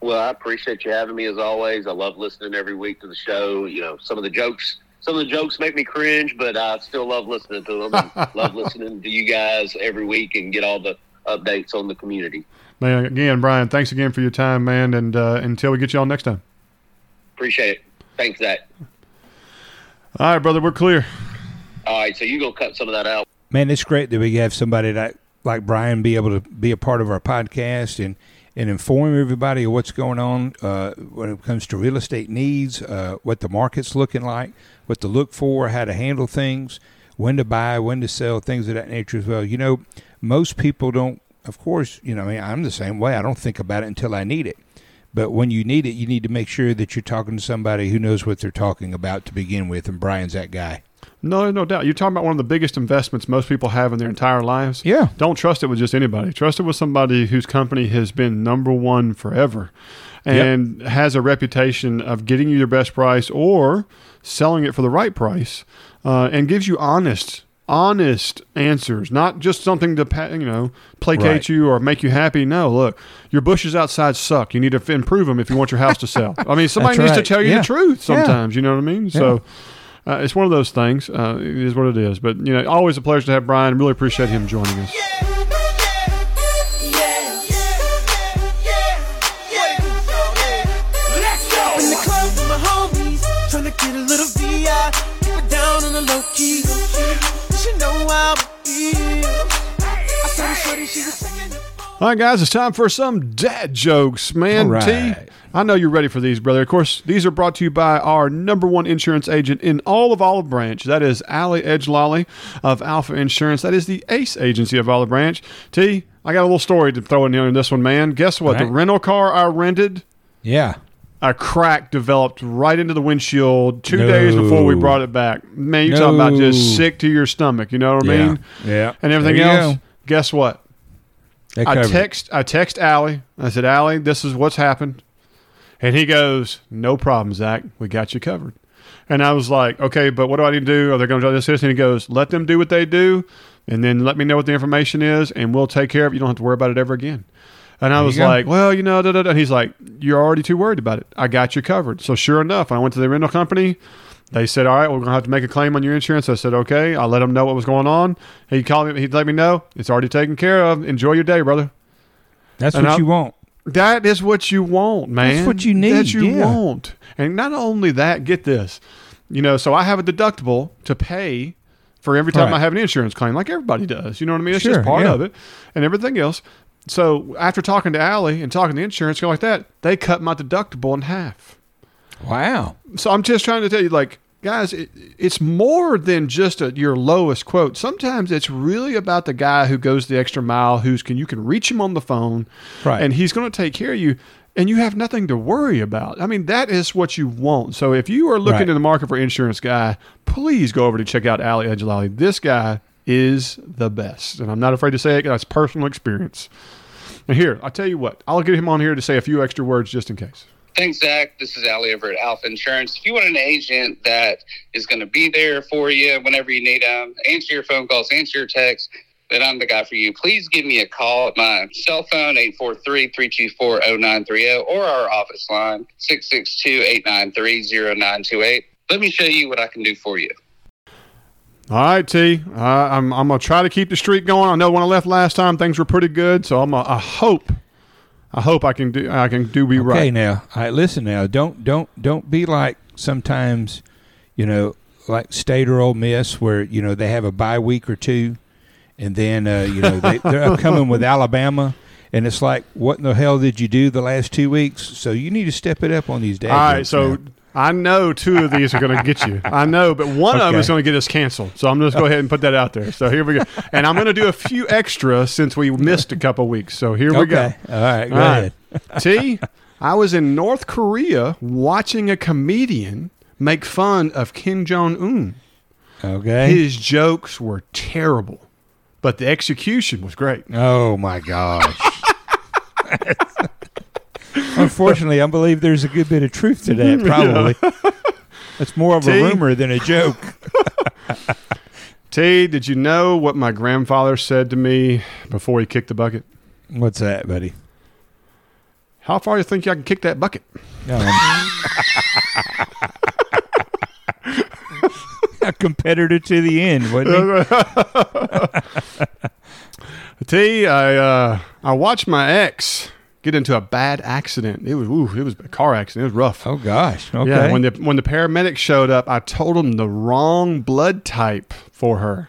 S6: Well, I appreciate you having me as always. I love listening every week to the show. You know, some of the jokes some of the jokes make me cringe, but I still love listening to them. And love listening to you guys every week and get all the updates on the community.
S2: Man, again, Brian, thanks again for your time, man. And uh, until we get you on next time.
S6: Appreciate it. Thanks, Zach.
S2: All right, brother, we're clear.
S6: All right, so you go cut some of that out.
S3: Man, it's great that we have somebody that like Brian be able to be a part of our podcast and and inform everybody of what's going on uh, when it comes to real estate needs, uh, what the market's looking like, what to look for, how to handle things, when to buy, when to sell, things of that nature as well. You know, most people don't, of course, you know, I mean, I'm the same way. I don't think about it until I need it. But when you need it, you need to make sure that you're talking to somebody who knows what they're talking about to begin with, and Brian's that guy.
S2: No, no doubt. You're talking about one of the biggest investments most people have in their entire lives.
S3: Yeah.
S2: Don't trust it with just anybody. Trust it with somebody whose company has been number one forever and yep. has a reputation of getting you your best price or selling it for the right price uh, and gives you honest honest answers, not just something to you know placate right. you or make you happy. No, look, your bushes outside suck. You need to improve them if you want your house to sell. I mean, somebody needs right. to tell you
S3: yeah.
S2: the truth sometimes. Yeah. You know what I mean? Yeah. So uh, it's one of those things. Uh, it is what it is. But you know, always a pleasure to have Brian. Really appreciate him joining us. All right, guys, it's time for some dad jokes, man.
S3: Right.
S2: T, I know you're ready for these, brother. Of course, these are brought to you by our number one insurance agent in all of Olive Branch. That is Allie Ejlali of Alfa Insurance. That is the ACE agency of Olive Branch. T, I got a little story to throw in here in this one, man. Guess what? Right. The rental car I rented.
S3: Yeah.
S2: A crack developed right into the windshield two no. days before we brought it back. Man, you're no. talking about just sick to your stomach. You know what I
S3: yeah.
S2: mean?
S3: Yeah.
S2: And everything else.
S3: Go.
S2: Guess what? I text I text Allie. I said, Allie, this is what's happened. And he goes, No problem, Zach. We got you covered. And I was like, Okay, but what do I need to do? Are they going to do this? And he goes, Let them do what they do, and then let me know what the information is, and we'll take care of it. You don't have to worry about it ever again. And I was like, Well, you know, da, da, da. and he's like, You're already too worried about it. I got you covered. So sure enough, I went to the rental company. They said, "All right, we're going to have to make a claim on your insurance." I said, "Okay." I let him know what was going on. He called me. He let me know it's already taken care of. Enjoy your day, brother.
S3: That's and what I'll, you want.
S2: That is what you want, man.
S3: That's what you need.
S2: That you
S3: yeah.
S2: want. And not only that, get this. You know, so I have a deductible to pay for every time
S3: Right.
S2: I have an insurance claim, like everybody does. You know what I mean? It's
S3: Sure,
S2: just part
S3: yeah.
S2: of it, and everything else. So after talking to Allie and talking to the insurance, go like that, they cut my deductible in half.
S3: Wow.
S2: So I'm just trying to tell you, like, guys, it, it's more than just a, your lowest quote. Sometimes it's really about the guy who goes the extra mile, who's can you can reach him on the phone,
S3: Right.
S2: and he's going to take care of you, and you have nothing to worry about. I mean, that is what you want. So if you are looking
S3: Right.
S2: in the market for insurance guy, please go over to check out Ali Ejlali. This guy is the best, and I'm not afraid to say it. That's personal experience. And here, I'll tell you what, I'll get him on here to say a few extra words just in case.
S7: Thanks, Zach. This is Ali over at Alfa Insurance. If you want an agent that is going to be there for you whenever you need them, answer your phone calls, answer your texts, then I'm the guy for you. Please give me a call at my cell phone, 843-324-0930, or our office line, 662-893-0928. Let me show you what I can do for you.
S2: All right, T. Uh, I'm I'm gonna try to keep the streak going. I know when I left last time things were pretty good, so I'm a, I hope I hope I can do I can do be
S3: Okay,
S2: right.
S3: now, all right, listen now. Don't don't don't be like sometimes, you know, like State or Ole Miss, where you know they have a bye week or two, and then uh, you know they, they're upcoming with Alabama, and it's like, what in the hell did you do the last two weeks? So you need to step it up on these days.
S2: All right, so I know two of these are going to get you. I know, but one of them is going to get us canceled. So I'm just going to go ahead and put that out there. So here we go, and I'm going to do a few extra since we missed a couple weeks. So here we
S3: okay,
S2: go.
S3: all right, go
S2: All right.
S3: ahead.
S2: T, I was in North Korea watching a comedian make fun of Kim Jong Un.
S3: Okay.
S2: His jokes were terrible, but the execution was great.
S3: Oh my gosh. Unfortunately, I believe there's a good bit of truth to that. Probably. It's more of a
S2: T?
S3: rumor than a joke.
S2: T, did you know what my grandfather said to me before he kicked the bucket?
S3: What's that, buddy?
S2: How far do you think I can kick that bucket?
S3: Um, a competitor to the end, wasn't he?
S2: T, I uh, I watched my ex get into a bad accident. It was ooh, it was a car accident. It was rough.
S3: Oh gosh. Okay.
S2: Yeah, when the when the paramedics showed up, I told them the wrong blood type for her.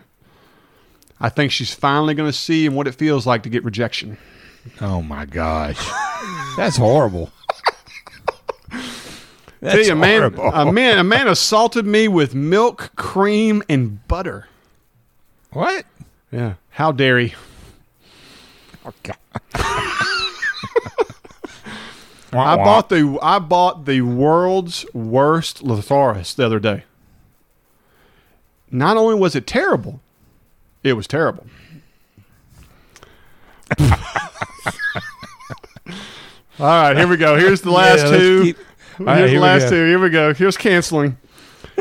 S2: I think she's finally going to see what it feels like to get rejection.
S3: oh my gosh. That's horrible.
S2: Tell
S3: That's
S2: you, a man,
S3: horrible.
S2: a man, a man assaulted me with milk, cream, and butter.
S3: what?
S2: Yeah, how dare he? Oh, I bought the I bought the world's worst Lotharis the other day. Not only was it terrible, it was terrible. All right, here we go. Here's the last
S3: Yeah,
S2: two.
S3: keep- right,
S2: Here's
S3: here
S2: the last two. Here we go. Here's canceling.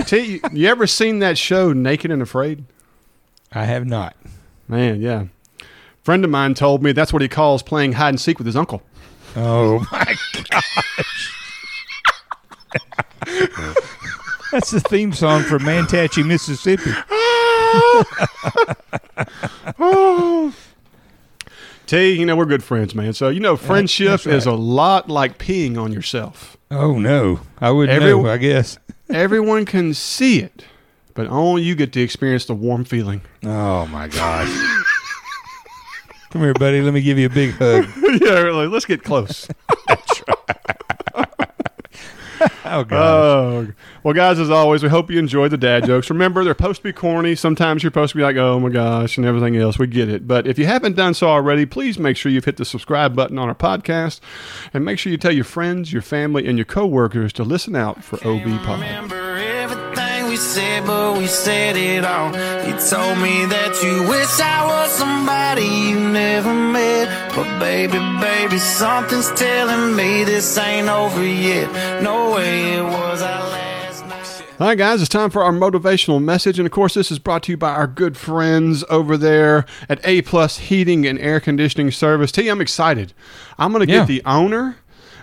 S2: T, you ever seen that show, Naked and Afraid?
S3: I have not.
S2: Man, yeah. Friend of mine told me that's what he calls playing hide and seek with his uncle.
S3: Oh my gosh. That's the theme song for Mantachie, Mississippi. Oh.
S2: T, you know we're good friends, man. So you know friendship
S3: that's right.
S2: is a lot like peeing on yourself.
S3: Oh no, I wouldn't
S2: Every-
S3: know. I guess.
S2: Everyone can see it, but only you get to experience the warm feeling.
S3: Oh my gosh. Come here, buddy. Let me give you a big hug.
S2: yeah, really. Let's get close.
S3: Oh gosh.
S2: Oh, well, guys, as always, we hope you enjoyed the dad jokes. Remember, they're supposed to be corny. Sometimes you're supposed to be like, oh my gosh, and everything else. We get it. But if you haven't done so already, please make sure you've hit the subscribe button on our podcast and make sure you tell your friends, your family, and your coworkers to listen out for OB Pod.
S8: Remember we said, but we said it all. You told me that you wish I was somebody you never met. But baby, baby, something's telling me this ain't over yet. No way it was our last night.
S2: All right, guys, it's time for our motivational message. And of course, this is brought to you by our good friends over there at A Plus Heating and Air Conditioning Service. T, I'm excited. I'm going to
S3: Yeah.
S2: get the owner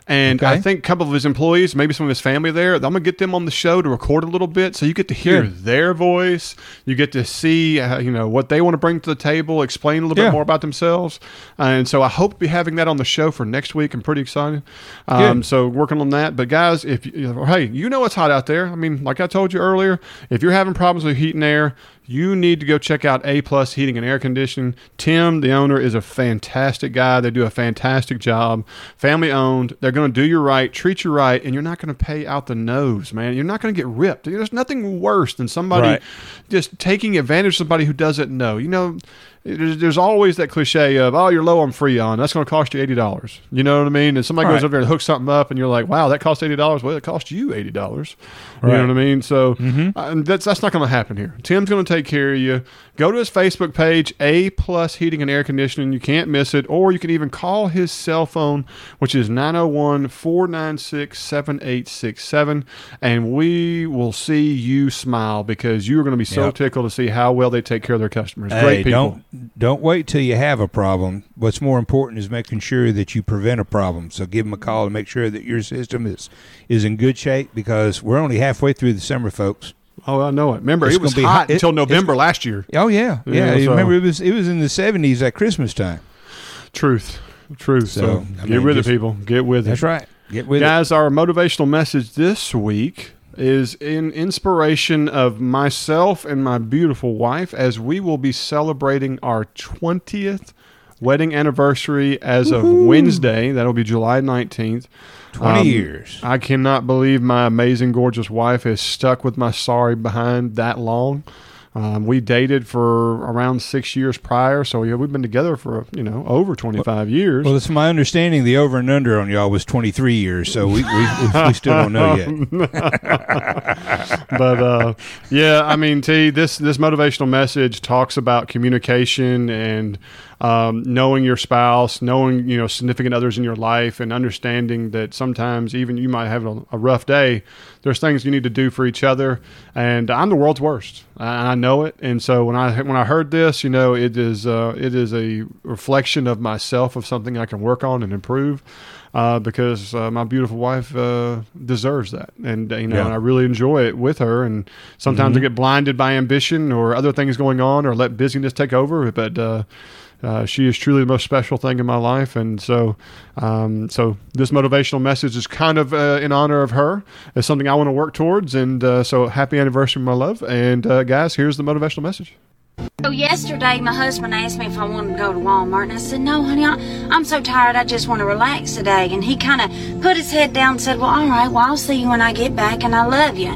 S2: And
S3: Okay.
S2: I think a couple of his employees, maybe some of his family there, I'm gonna get them on the show to record a little bit, so you get to hear
S3: Good.
S2: their voice. You get to see, uh, you know, what they want to bring to the table, explain a little
S3: Yeah.
S2: bit more about themselves. and so I hope to be having that on the show for next week. I'm pretty excited. Um, so working on that. But guys, if you hey, you know it's hot out there. I mean, like I told you earlier, if you're having problems with heat and air, you need to go check out A Plus Heating and Air Conditioning. Tim, the owner, is a fantastic guy. They do a fantastic job. Family owned. They're going to do you right, treat you right, and you're not going to pay out the nose, man. You're not going to get ripped. There's nothing worse than somebody
S3: Right.
S2: just taking advantage of somebody who doesn't know. You know, there's, there's always that cliche of, oh, you're low on Freon. That's going to cost you $80. You know what I mean? And somebody goes
S3: Right.
S2: over there and hooks something up, and you're like, wow, that cost $80. Well, it cost you $80. You know
S3: Mm-hmm.
S2: what I mean? So uh, and that's, that's not going to happen here. Tim's going to take care of you. Go to his Facebook page, A Plus Heating and Air Conditioning. You can't miss it. Or you can even call his cell phone, which is 901 496 7867. And we will see you smile because you're going to be so
S3: Yep.
S2: tickled to see how well they take care of their customers. Great people.
S3: don't don't wait till you have a problem. What's more important is making sure that you prevent a problem. So give them a call to make sure that your system is is in good shape because we're only halfway through the summer, folks.
S2: Oh, I know it. Remember,
S3: it's
S2: it was hot,
S3: hot. It,
S2: until November last year.
S3: Oh yeah, yeah.
S2: yeah so.
S3: Remember, it was it was in the seventies at Christmas time.
S2: Truth, truth. So,
S3: so mean,
S2: get with
S3: just,
S2: it, people. Get with that's it.
S3: That's right. Get with
S2: guys. It. Our motivational message this week is in inspiration of myself and my beautiful wife as we will be celebrating our twentieth wedding anniversary as Woo-hoo. of Wednesday. That'll be July nineteenth.
S3: 20
S2: um,
S3: years.
S2: I cannot believe my amazing, gorgeous wife has stuck with my sorry behind that long. Um, we dated for around six years prior, so yeah, we've been together for you know over twenty five well, years.
S3: Well, it's my understanding the over and under on y'all was twenty three years, so we, we, we, still don't know yet.
S2: but uh, yeah, I mean, T this this motivational message talks about communication and um, knowing your spouse, knowing you know significant others in your life, and understanding that sometimes even you might have a, a rough day. There's things you need to do for each other, and I'm the world's worst. I, I know it, and so when I when I heard this, you know, it is uh, it is a reflection of myself of something I can work on and improve. Uh, because uh, my beautiful wife uh, deserves that, and uh, you know,
S3: Yeah.
S2: and I really enjoy it with her. And sometimes I get blinded by ambition or other things going on, or let busyness take over. But uh, she is truly the most special thing in my life, and so um, so this motivational message is kind of uh, in honor of her. It's something I want to work towards, and uh, so happy anniversary, my love. And uh, guys, here's the motivational message.
S9: So yesterday, my husband asked me if I wanted to go to Walmart, and I said, "No, honey, I, I'm so tired. I just want to relax today." And he kind of put his head down and said, "Well, all right. Well, I'll see you when I get back, and I love you."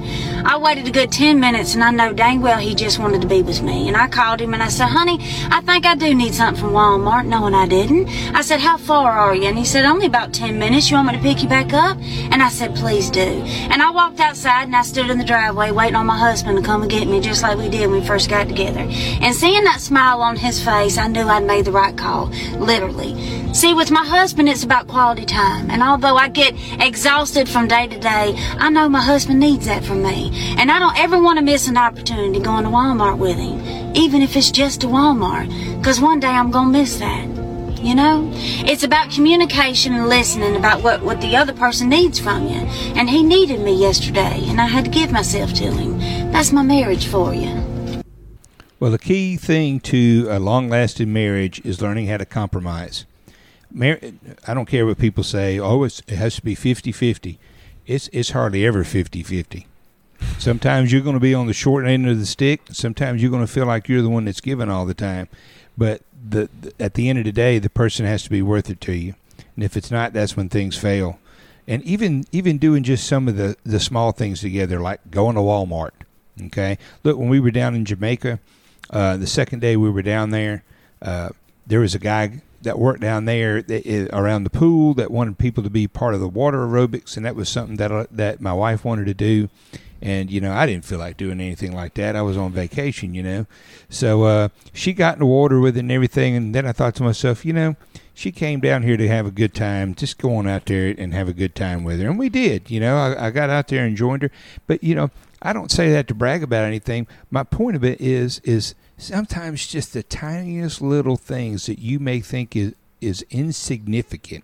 S9: I waited a good ten minutes, and I know dang well he just wanted to be with me. And I called him and I said, "Honey, I think I do need something from Walmart." Knowing I didn't, I said, "How far are you?" And he said, "Only about ten minutes. You want me to pick you back up?" And I said, "Please do." And I walked outside and I stood in the driveway waiting on my husband to come and get me, just like we did when we first got together. And seeing that smile on his face, I knew I'd made the right call, literally. See, with my husband, it's about quality time. And although I get exhausted from day to day, I know my husband needs that from me. And I don't ever want to miss an opportunity going to Walmart with him, even if it's just to Walmart, because one day I'm going to miss that. You know, it's about communication and listening about what, what the other person needs from you. And he needed me yesterday, and I had to give myself to him. That's my marriage for you.
S3: Well, the key thing to a long lasting marriage is learning how to compromise. Mar- I don't care what people say, oh, it has to be 50 50. It's, it's hardly ever 50 50. Sometimes you're going to be on the short end of the stick. Sometimes you're going to feel like you're the one that's giving all the time. But the, the, at the end of the day, the person has to be worth it to you. And if it's not, that's when things fail. And even even doing just some of the, the small things together, like going to Walmart. Okay. Look, when we were down in Jamaica, uh, the second day we were down there, uh, there was a guy that worked down there that, uh, around the pool that wanted people to be part of the water aerobics, and that was something that uh, that my wife wanted to do. And you know, I didn't feel like doing anything like that. I was on vacation, you know. So uh, she got in the water with it and everything, and then I thought to myself, you know, she came down here to have a good time. Just go on out there and have a good time with her, and we did. You know, I, I got out there and joined her. But you know, I don't say that to brag about anything. My point of it is, is sometimes just the tiniest little things that you may think is is insignificant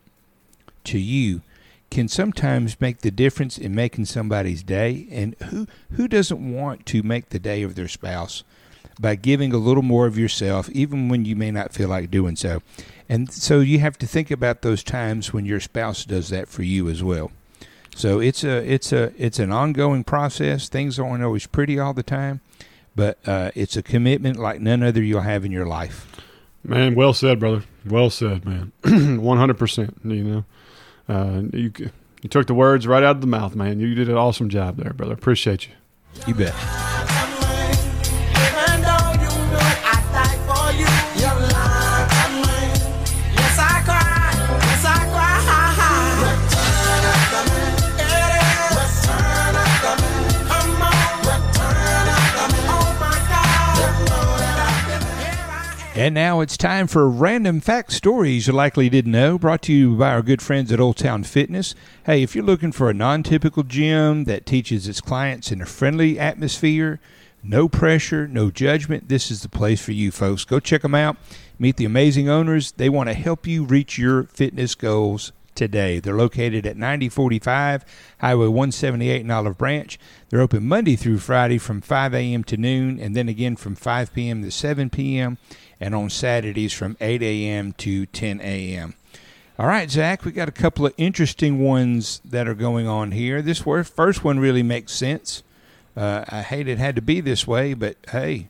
S3: to you can sometimes make the difference in making somebody's day. And who who doesn't want to make the day of their spouse by giving a little more of yourself, even when you may not feel like doing so? And so you have to think about those times when your spouse does that for you as well. So it's a it's a it's an ongoing process. Things aren't always pretty all the time, but uh, it's a commitment like none other you'll have in your life.
S2: Man, well said, brother. Well said, man. One hundred percent. You know, uh, you you took the words right out of the mouth, man. You did an awesome job there, brother. Appreciate you.
S3: You bet. And now it's time for random fact stories you likely didn't know, brought to you by our good friends at Old Town Fitness. Hey, if you're looking for a non typical gym that teaches its clients in a friendly atmosphere, no pressure, no judgment, this is the place for you, folks. Go check them out. Meet the amazing owners. They want to help you reach your fitness goals today. They're located at 9045 Highway 178 in Olive Branch. They're open Monday through Friday from 5 a.m. to noon, and then again from 5 p.m. to 7 p.m., and on Saturdays from 8 a.m. to 10 a.m. All right, Zach, we got a couple of interesting ones that are going on here. This first one really makes sense. Uh, I hate it had to be this way, but hey,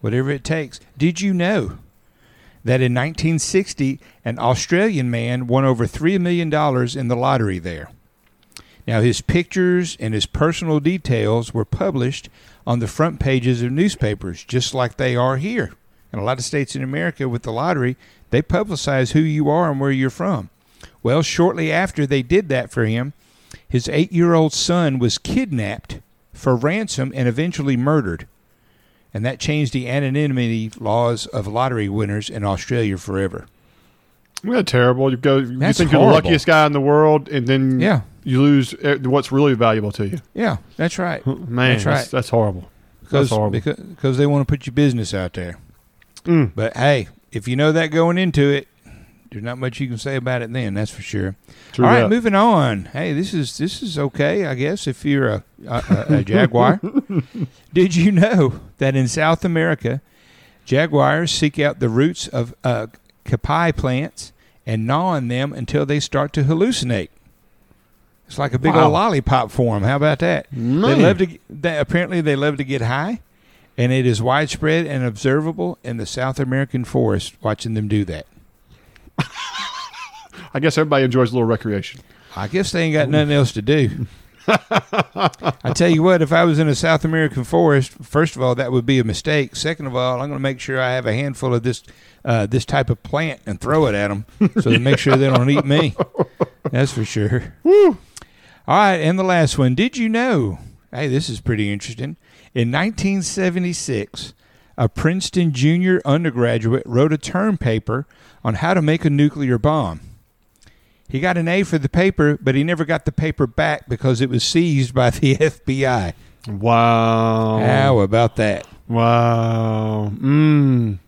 S3: whatever it takes. Did you know that in 1960, an Australian man won over $3 million in the lottery there? Now, his pictures and his personal details were published on the front pages of newspapers, just like they are here. In a lot of states in America with the lottery, they publicize who you are and where you're from. Well, shortly after they did that for him, his eight year old son was kidnapped for ransom and eventually murdered. And that changed the anonymity laws of lottery winners in Australia forever.
S2: Isn't terrible? You go, you
S3: That's
S2: think you're the luckiest guy in the world, and then
S3: Yeah.
S2: you lose eh, what's really valuable to you.
S3: Yeah, that's right.
S2: Man,
S3: That's
S2: that's,
S3: right.
S2: that's, horrible.
S3: Because,
S2: That's horrible.
S3: because, because they want to put your business out there.
S2: Mm.
S3: But hey, if you know that going into it, there's not much you can say about it then. That's for sure.
S2: True
S3: All right, moving on. Hey, this is this is okay, I guess, if you're a a, a, jaguar. Did you know that in South America, jaguars seek out the roots of uh, caapi plants and gnaw on them until they start to hallucinate? It's like a big
S2: Wow.
S3: old lollipop for them. How about that? They love to. They, apparently, they love to get high, and it is widespread and observable in the South American forest. Watching them do that.
S2: I guess everybody enjoys a little recreation.
S3: I guess they ain't got nothing else to do. I tell you what, if I was in a South American forest, first of all, that would be a mistake. Second of all, I'm going to make sure I have a handful of this uh, this type of plant and throw it at them, so to make sure they don't eat me. That's for sure. All right, and the last one. Did you know? Hey, this is pretty interesting. In 1976, a Princeton junior undergraduate wrote a term paper on how to make a nuclear bomb. He got an A for the paper, but he never got the paper back because it was seized by the FBI.
S2: Wow.
S3: How about that?
S2: Wow. Mm.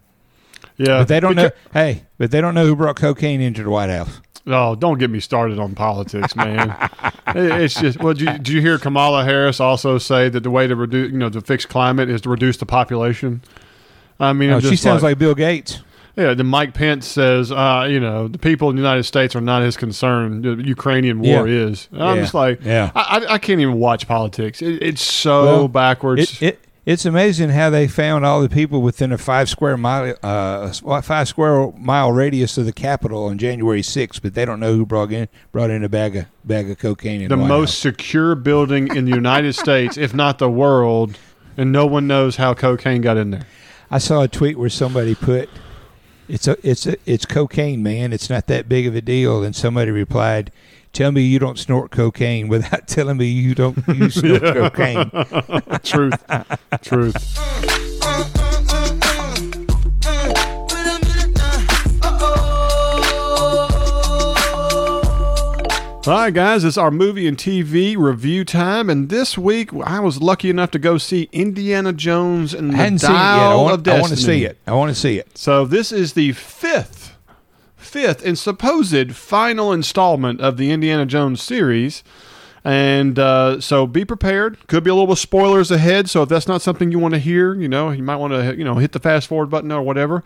S2: Yeah.
S3: But they don't know. Hey, but they don't know who brought cocaine into the White House.
S2: Oh, don't get me started on politics, man. It's just. Well, did you, did you hear Kamala Harris also say that the way to reduce, you know, to fix climate is to reduce the population? I mean,
S3: Oh, she sounds like Bill Gates.
S2: Yeah, then Mike Pence says, uh, you know, the people in the United States are not his concern. The Ukrainian war
S3: Yeah.
S2: is. I'm
S3: Yeah.
S2: just like,
S3: Yeah.
S2: I, I, can't even watch politics. It, it's so
S3: Well,
S2: backwards.
S3: It, it it's amazing how they found all the people within a five square mile uh five square mile radius of the Capitol on January 6th, but they don't know who brought in brought in a bag of bag of cocaine in
S2: the
S3: White
S2: most
S3: House.
S2: secure building in the United States, if not the world, and no one knows how cocaine got in there.
S3: I saw a tweet where somebody put it's a it's a, it's cocaine, man. It's not that big of a deal. And somebody replied, "Tell me you don't snort cocaine without telling me you don't you snort cocaine."
S2: Truth, truth. All right, guys, it's our movie and TV review time, and this week I was lucky enough to go see Indiana Jones and the
S3: hadn't seen it yet. I
S2: Dial
S3: want,
S2: of
S3: I want to see it. I want to see it.
S2: So this is the fifth fifth and supposed final installment of the Indiana Jones series. And uh, so be prepared. Could be a little bit of spoilers ahead. So if that's not something you want to hear, you know, you might want to, you know, hit the fast forward button or whatever.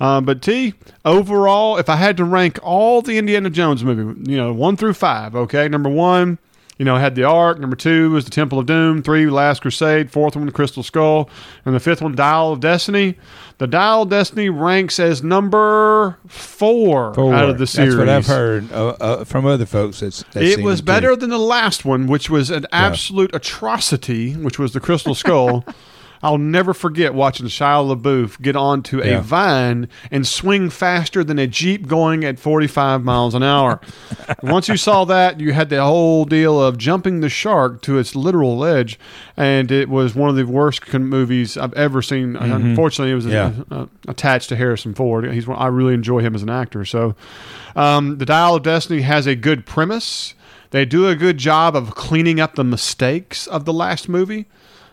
S2: Um, but T, overall, if I had to rank all the Indiana Jones movie, you know, one through five, okay, number one, you know, had the Ark. Number two was the Temple of Doom. Three, Last Crusade. Fourth one, the Crystal Skull. And the fifth one, Dial of Destiny. The Dial of Destiny ranks as number four,
S3: Four.
S2: out of the series.
S3: That's what I've heard uh, uh, from other folks. That's, that's
S2: It was
S3: it too.
S2: better than the last one, which was an absolute atrocity, which was the Crystal Skull. I'll never forget watching Shia LaBeouf get onto
S3: Yeah.
S2: a vine and swing faster than a Jeep going at 45 miles an hour. Once you saw that, you had the whole deal of jumping the shark to its literal ledge, and it was one of the worst con- movies I've ever seen. Unfortunately, it was
S3: Yeah.
S2: uh, attached to Harrison Ford. He's one, I really enjoy him as an actor. So, um, the Dial of Destiny has a good premise. They do a good job of cleaning up the mistakes of the last movie.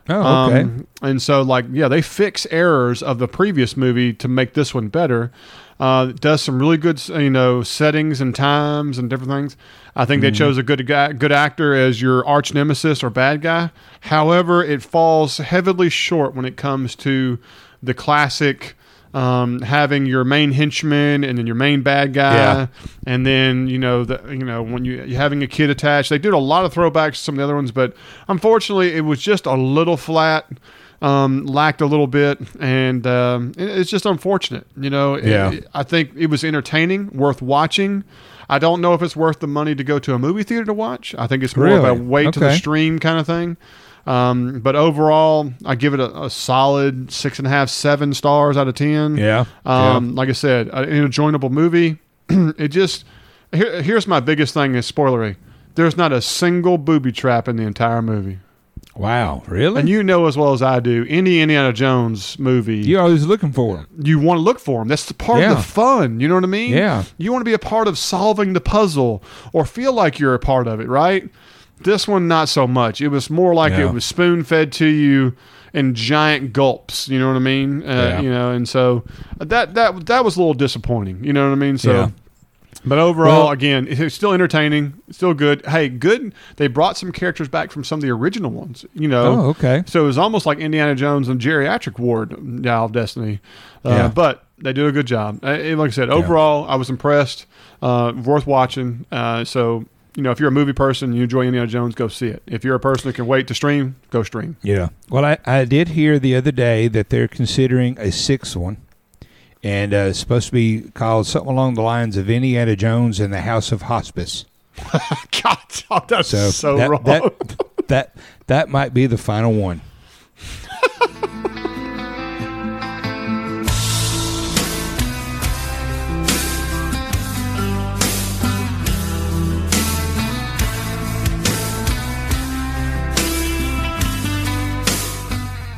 S3: Oh, okay.
S2: Um, and so, like, yeah, they fix errors of the previous movie to make this one better. Uh, it does some really good, you know, settings and times and different things. I think
S3: Mm-hmm.
S2: they chose a good guy, good actor as your arch nemesis or bad guy. However, it falls heavily short when it comes to the classic. Um, having your main henchman and then your main bad guy,
S3: Yeah.
S2: and then you know the you know when you you're having a kid attached. They did a lot of throwbacks to some of the other ones, but unfortunately, it was just a little flat. Um, lacked a little bit, and um, it- it's just unfortunate. You know,
S3: Yeah.
S2: it- I think it was entertaining, worth watching. I don't know if it's worth the money to go to a movie theater to watch. I think it's more of a
S3: Really?
S2: wait to the stream kind of thing. Um, but overall, I give it a, a solid six and a half, seven stars out of ten.
S3: Yeah.
S2: Um, like I said, an enjoyable movie. it just here, here's my biggest thing is spoilery. There's not a single booby trap in the entire movie,
S3: Wow. Really?
S2: and you know as well as I do. Any Indiana Jones movie,
S3: You're always looking for them.
S2: you want to look for them. That's the part of the fun. You know what I mean?
S3: Yeah.
S2: You want to be a part of solving the puzzle or feel like you're a part of it, right? This one, not so much. It was more like
S3: Yeah.
S2: it was spoon fed to you in giant gulps. You know what I mean? Uh,
S3: Yeah.
S2: You know, and so that that that was a little disappointing. You know what I mean? So.
S3: Yeah.
S2: But overall,
S3: Well-
S2: again, it's still entertaining, still good. Hey, good. They brought some characters back from some of the original ones. You know,
S3: Oh, okay.
S2: so it was almost like Indiana Jones and geriatric ward, Dial of Destiny. Uh,
S3: Yeah.
S2: But they do a good job. Uh, like I said, overall, I was impressed. Uh, worth watching. Uh, so, you know, if you're a movie person and you enjoy Indiana Jones, go see it. If you're a person that can wait to stream, go stream.
S3: Yeah. Well, I, I did hear the other day that they're considering a sixth one, and uh, it's supposed to be called something along the lines of Indiana Jones and the House of Hospice.
S2: God, oh, that's so,
S3: So, that,
S2: wrong.
S3: That, that that might be the final one.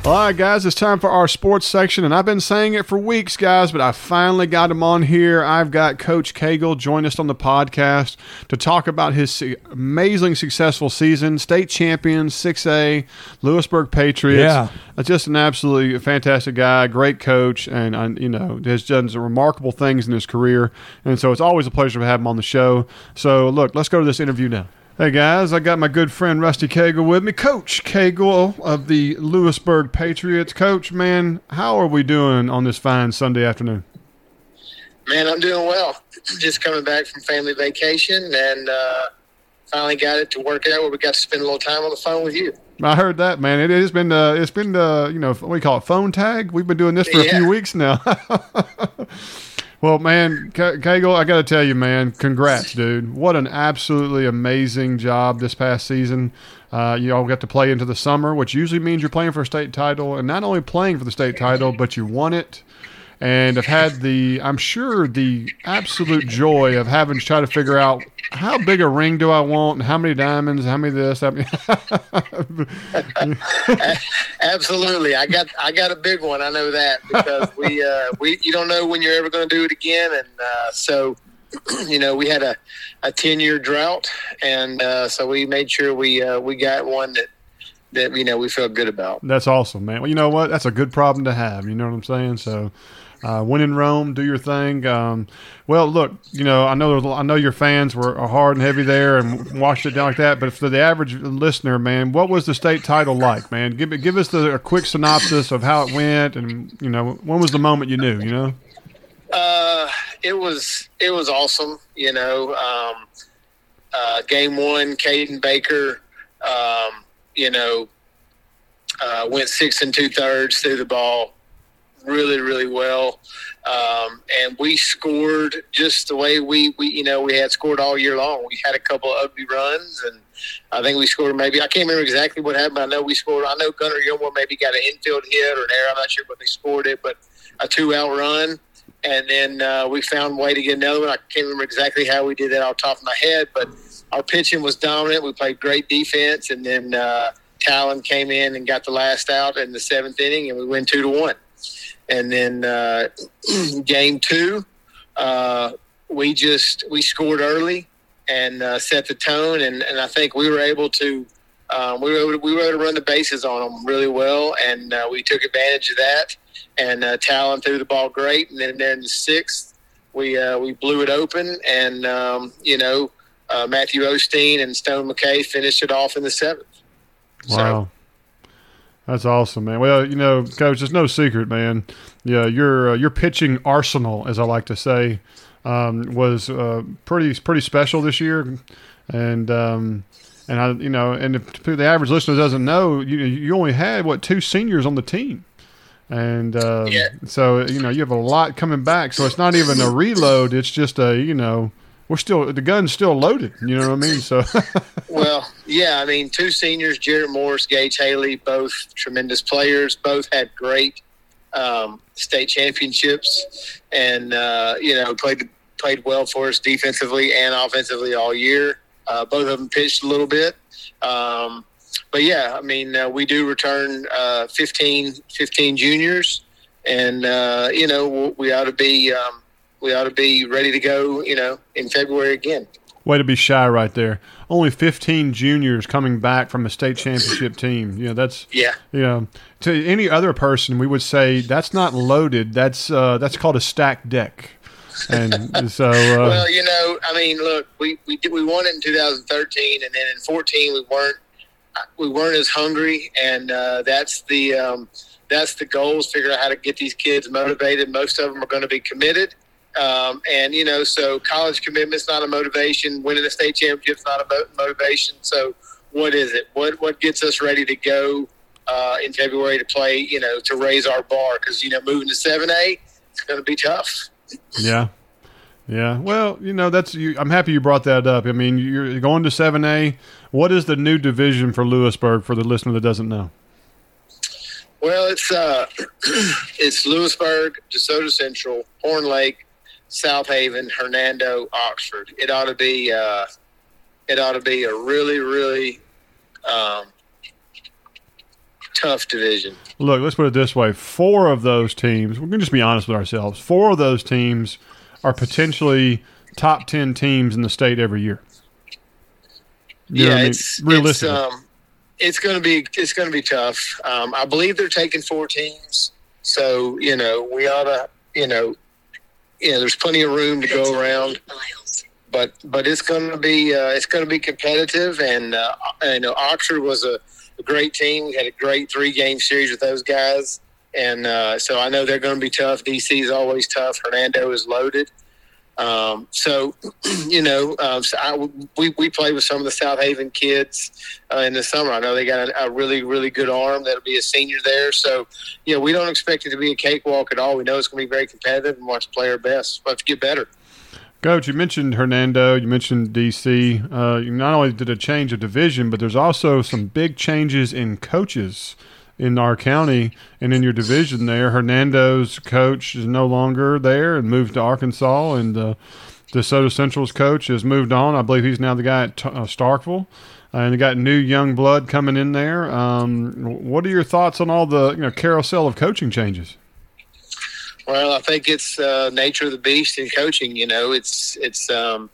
S2: All right, guys, it's time for our sports section, and I've been saying it for weeks, guys, but I finally got him on here. I've got Coach Cagle join us on the podcast to talk about his amazing, successful season, state champion, 6A, Lewisburg Patriots.
S3: Yeah.
S2: Uh, just an absolutely fantastic guy, great coach, and uh, you know has done some remarkable things in his career. And so it's always a pleasure to have him on the show. So look, let's go to this interview now. Hey guys, I got my good friend Rusty Cagle with me, Coach Cagle of the Lewisburg Patriots. Coach, man, how are we doing on this fine Sunday afternoon?
S10: Man, I'm doing well. Just coming back from family vacation and uh, finally got it to work out where we got to spend a little time on the phone with you.
S2: I heard that, man. It has been, uh, it's been, uh, you know, what do call it, phone tag. We've been doing this for a few weeks now. well, man, Ca- Cagle, I got to tell you, man, congrats, dude. What an absolutely amazing job this past season. Uh, you all got to play into the summer, which usually means you're playing for a state title, and not only playing for the state title, but you won it. And I've had the, I'm sure, the absolute joy of having to try to figure out how big a ring do I want, and how many diamonds, how many this, how many.
S10: Absolutely, I got I got a big one. I know that because we uh, we you don't know when you're ever going to do it again, and uh, so you know we had a a ten year drought, and uh, so we made sure we uh, we got one that that you know we felt good about.
S2: That's awesome, man. Well, you know what? That's a good problem to have. You know what I'm saying? So, Uh, win in Rome, do your thing. Um, well, look, you know, I know I know your fans were hard and heavy there and watched it down like that. But for the average listener, man, what was the state title like, man? Give give us the, a quick synopsis of how it went, and you know, when was the moment you knew? You know,
S10: Uh, it was it was awesome. You know, um, uh, game one, Caden Baker, um, you know, uh, went six and two thirds through the ball, really really well, um, and we scored just the way we we you know we had scored all year long. We had a couple of ugly runs and. I think we scored maybe I can't remember exactly what happened. But I know we scored. I know Gunnar Gilmore maybe got an infield hit or an error. I'm not sure what they scored it, but a two out run and then uh, we found a way to get another one. I can't remember exactly how we did that off top of my head, but our pitching was dominant. We played great defense, and then uh, Talon came in and got the last out in the seventh inning, and we win two to one. And then uh, game two, uh, we just we scored early and uh, set the tone, and, and I think we were able to. Um, we were we were able to run the bases on them really well, and uh, we took advantage of that and uh, Talon threw the ball great. And then, then in the sixth, we uh, we blew it open, and um, you know uh, Matthew Osteen and Stone McKay finished it off in the seventh.
S2: Wow. That's awesome, man. Well, you know, coach, it's no secret, man. Yeah, your uh, your pitching arsenal, as I like to say, um, was uh, pretty pretty special this year, and um, and I, you know, and if the average listener doesn't know, you you only had what two seniors on the team, and uh,
S10: Yeah.
S2: so you know you have a lot coming back. So it's not even a reload; it's just a you know we're still the gun's still loaded. You know what I mean? So
S10: well, yeah, I mean, two seniors, Jared Morris, Gage Haley, both tremendous players. Both had great um, state championships, and uh, you know played played well for us defensively and offensively all year. Uh, both of them pitched a little bit. Um, but yeah, I mean, uh, we do return uh, 15, 15 juniors, and uh, you know we ought to be um, we ought to be ready to go. You know, in February again.
S2: Way to be shy right there. Only 15 juniors coming back from a state championship team. You know, that's
S10: Yeah.
S2: you know, to any other person we would say that's not loaded. That's uh, that's called a stacked deck. And so uh,
S10: well, you know, I mean, look, we we did, we won it in 2013, and then in 14 we weren't we weren't as hungry, and uh, that's the um, that's the goals. Figure out how to get these kids motivated. Most of them are going to be committed, um, and you know, so college commitment's not a motivation. Winning a state championship's not a motivation. So, what is it? What what gets us ready to go uh, in February to play? You know, to raise our bar because you know, moving to 7A, it's going to be tough.
S2: Yeah. Yeah. Well, you know, that's you, I'm happy you brought that up. I mean, you're going to 7A. What is the new division for Lewisburg for the listener that doesn't know?
S10: Well, it's uh, it's Lewisburg, DeSoto Central, Horn Lake, Southaven, Hernando, Oxford. It ought to be uh, it ought to be a really really um, tough division.
S2: Look, let's put it this way. Four of those teams, we're going to just be honest with ourselves. Four of those teams are potentially top 10 teams in the state every year. You
S10: yeah,
S2: what I mean?
S10: it's
S2: realistically.
S10: It's, um, it's going to be it's going to be tough. Um, I believe they're taking four teams, so you know we ought to you know you know there's plenty of room to go around. But but it's going to be uh, it's going to be competitive, and uh, I know Oxford was a, a great team. We had a great three game series with those guys, and uh, so I know they're going to be tough. DC is always tough. Hernando is loaded. Um, so, you know, uh, so I, we, we play with some of the Southaven kids uh, in the summer. I know they got a, a really, really good arm. That'll be a senior there. So, you know, we don't expect it to be a cakewalk at all. We know it's going to be very competitive and want to play our best. Let's get better.
S2: Coach, you mentioned Hernando, you mentioned DC. Uh, you not only did a change of division, but there's also some big changes in coaches in our county and in your division there. Hernando's coach is no longer there and moved to Arkansas, and uh, DeSoto Central's coach has moved on. I believe he's now the guy at T- uh, Starkville. And they got new young blood coming in there. Um, what are your thoughts on all the you know carousel of coaching changes?
S10: Well, I think it's uh, nature of the beast in coaching. You know, it's it's um,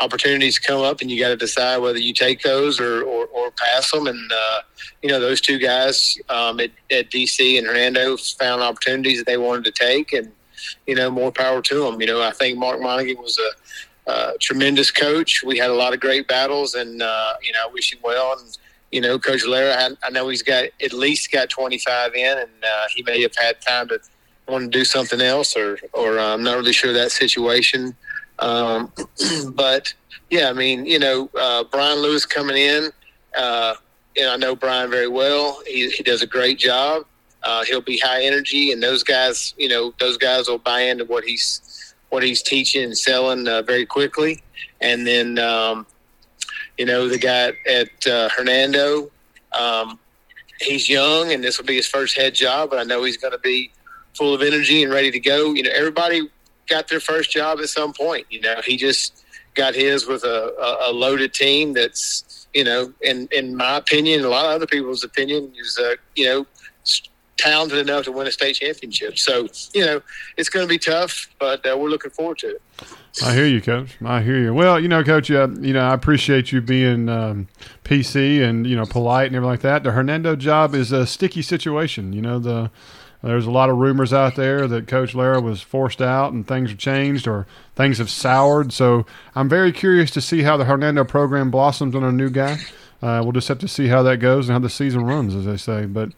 S10: opportunities come up, and you got to decide whether you take those or, or, or pass them. And uh, you know, those two guys um, at, at DC and Hernando found opportunities that they wanted to take, and you know, more power to them. You know, I think Mark Monaghan was a, a tremendous coach. We had a lot of great battles, and uh, you know, I wish him well. And you know, Coach Lara, I, know he's got at least got 25 in, and uh, he may have had time to want to do something else, or or uh, I'm not really sure that situation. Um, but yeah, I mean, you know, uh, Brian Lewis coming in, uh, and I know Brian very well. He, he does a great job. Uh, he'll be high energy, and those guys, you know, those guys will buy into what he's what he's teaching and selling uh, very quickly. And then, um, you know, the guy at uh, Hernando, um, he's young, and this will be his first head job, but I know he's going to be full of energy and ready to go. You know, everybody got their first job at some point. You know, he just got his with a, a, loaded team that's, you know, in in my opinion, a lot of other people's opinion, is uh, you know talented enough to win a state championship. So you know, it's going to be tough, but uh, we're looking forward to it.
S2: I hear you, Coach. I hear you. Well, you know, Coach, uh, you know, I appreciate you being um, PC and you know polite and everything like that. The Hernando job is a sticky situation. You know, the there's a lot of rumors out there that Coach Lara was forced out and things have changed or things have soured. So I'm very curious to see how the Hernando program blossoms on a new guy. Uh, we'll just have to see how that goes and how the season runs, as they say. But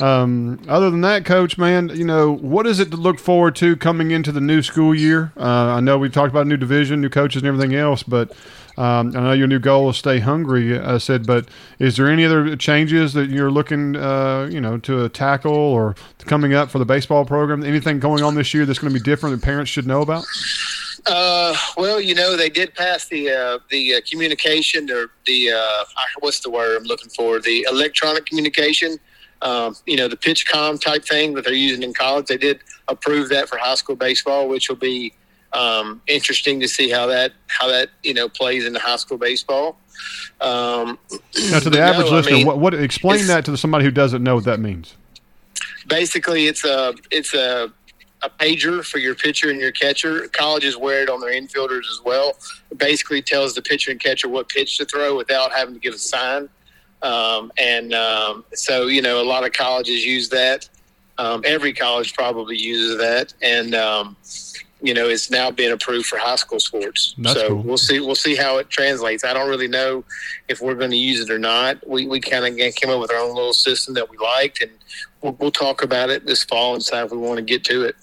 S2: um, other than that, Coach, man, you know, what is it to look forward to coming into the new school year? Uh, I know we've talked about a new division, new coaches, and everything else, but um, I know your new goal is stay hungry. I said, but is there any other changes that you're looking, uh, you know, to tackle or coming up for the baseball program? Anything going on this year that's going to be different that parents should know about?
S10: Uh, well, you know, they did pass the uh, the uh, communication or the uh, what's the word I'm looking for? The electronic communication. Um, you know, the PitchCom type thing that they're using in college. They did approve that for high school baseball, which will be um, interesting to see how that how that you know plays into high school baseball. Um,
S2: now, to the average no, listener, I mean, what, what explain that to somebody who doesn't know what that means?
S10: Basically, it's a it's a a pager for your pitcher and your catcher. Colleges wear it on their infielders as well. It basically tells the pitcher and catcher what pitch to throw without having to give a sign. Um, and um, so, you know, a lot of colleges use that. Um, every college probably uses that, and um, you know, it's now been approved for high school sports. That's so cool. we'll see. We'll see how it translates. I don't really know if we're going to use it or not. We we kind of came up with our own little system that we liked, and we'll, we'll talk about it this fall and decide if we want to get to it.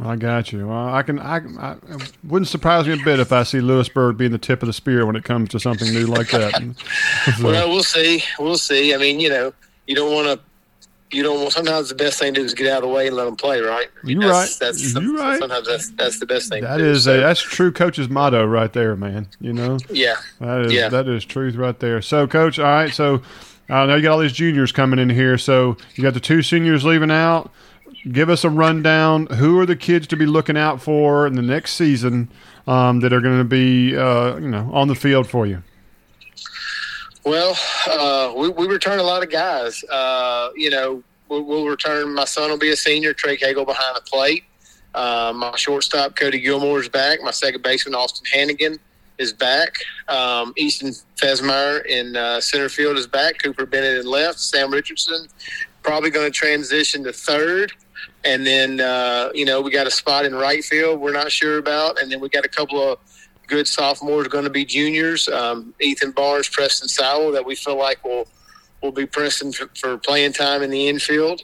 S2: I got you. Well, I can. I, I wouldn't surprise me a bit if I see Lewisburg being the tip of the spear when it comes to something new like that.
S10: so. Well, we'll see. We'll see. I mean, you know, you don't want to. You don't. Sometimes the best thing to do is get out of the way and let them play. Right?
S2: I mean, You're
S10: that's,
S2: right.
S10: That's
S2: You're right.
S10: Sometimes that's that's the best thing.
S2: That is
S10: do,
S2: a that's true coach's motto right there, man. You know.
S10: Yeah.
S2: That is
S10: yeah.
S2: that is truth right there. So, coach. All right. So. Uh, I know you got all these juniors coming in here, so you got the two seniors leaving out give us a rundown. Who are the kids to be looking out for in the next season um, that are going to be, uh, you know, on the field for you?
S10: Well, uh, we, we return a lot of guys. Uh, you know, we'll, we'll, return. My son will be a senior. Trey Cagle behind the plate. Uh, my shortstop Cody Gilmore is back. My second baseman Austin Hannigan is back. Um, Easton Fesmeyer in uh, center field is back. Cooper Bennett in left. Sam Richardson probably going to transition to third. And then, uh, you know, we got a spot in right field we're not sure about. And then we got a couple of good sophomores going to be juniors um, Ethan Barnes, Preston Sowell, that we feel like will, will be pressing for, for playing time in the infield.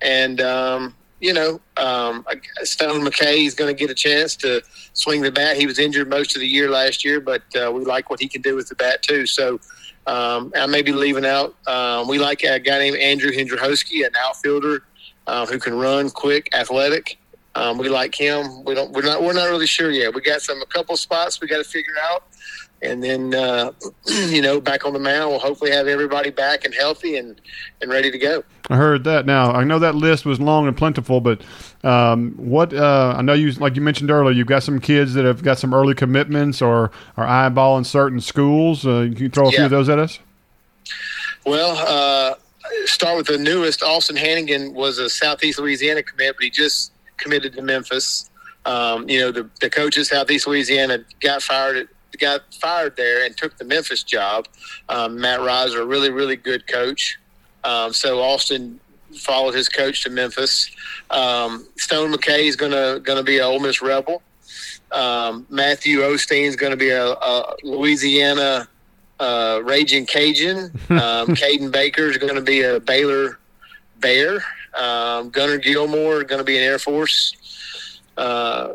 S10: And, um, you know, um, Stone McKay is going to get a chance to swing the bat. He was injured most of the year last year, but uh, we like what he can do with the bat, too. So, um, I may be leaving out. Um, we like a guy named Andrew Hendrowski, an outfielder uh, who can run quick, athletic. Um, we like him. We don't. We're not. We're not really sure yet. We got some a couple spots we got to figure out, and then uh, you know back on the mound. We'll hopefully have everybody back and healthy and and ready to go.
S2: I heard that. Now I know that list was long and plentiful, but um, what uh, I know you like you mentioned earlier, you've got some kids that have got some early commitments or are eyeballing certain schools. Uh, you can throw a yeah. few of those at us.
S10: Well, uh, start with the newest. Austin Hannigan was a Southeast Louisiana commit, but he just committed to Memphis. Um, you know, the, the coach Southeast Louisiana got fired got fired there and took the Memphis job. Um, Matt Riser, a really, really good coach. Um, so Austin followed his coach to Memphis. Um, Stone McKay is gonna gonna be an Ole Miss Rebel. Um, Matthew Osteen is going to be a, a Louisiana uh, Raging Cajun. Um, Caden Baker is going to be a Baylor Bear. Um, Gunnar Gilmore is going to be an Air Force. Uh,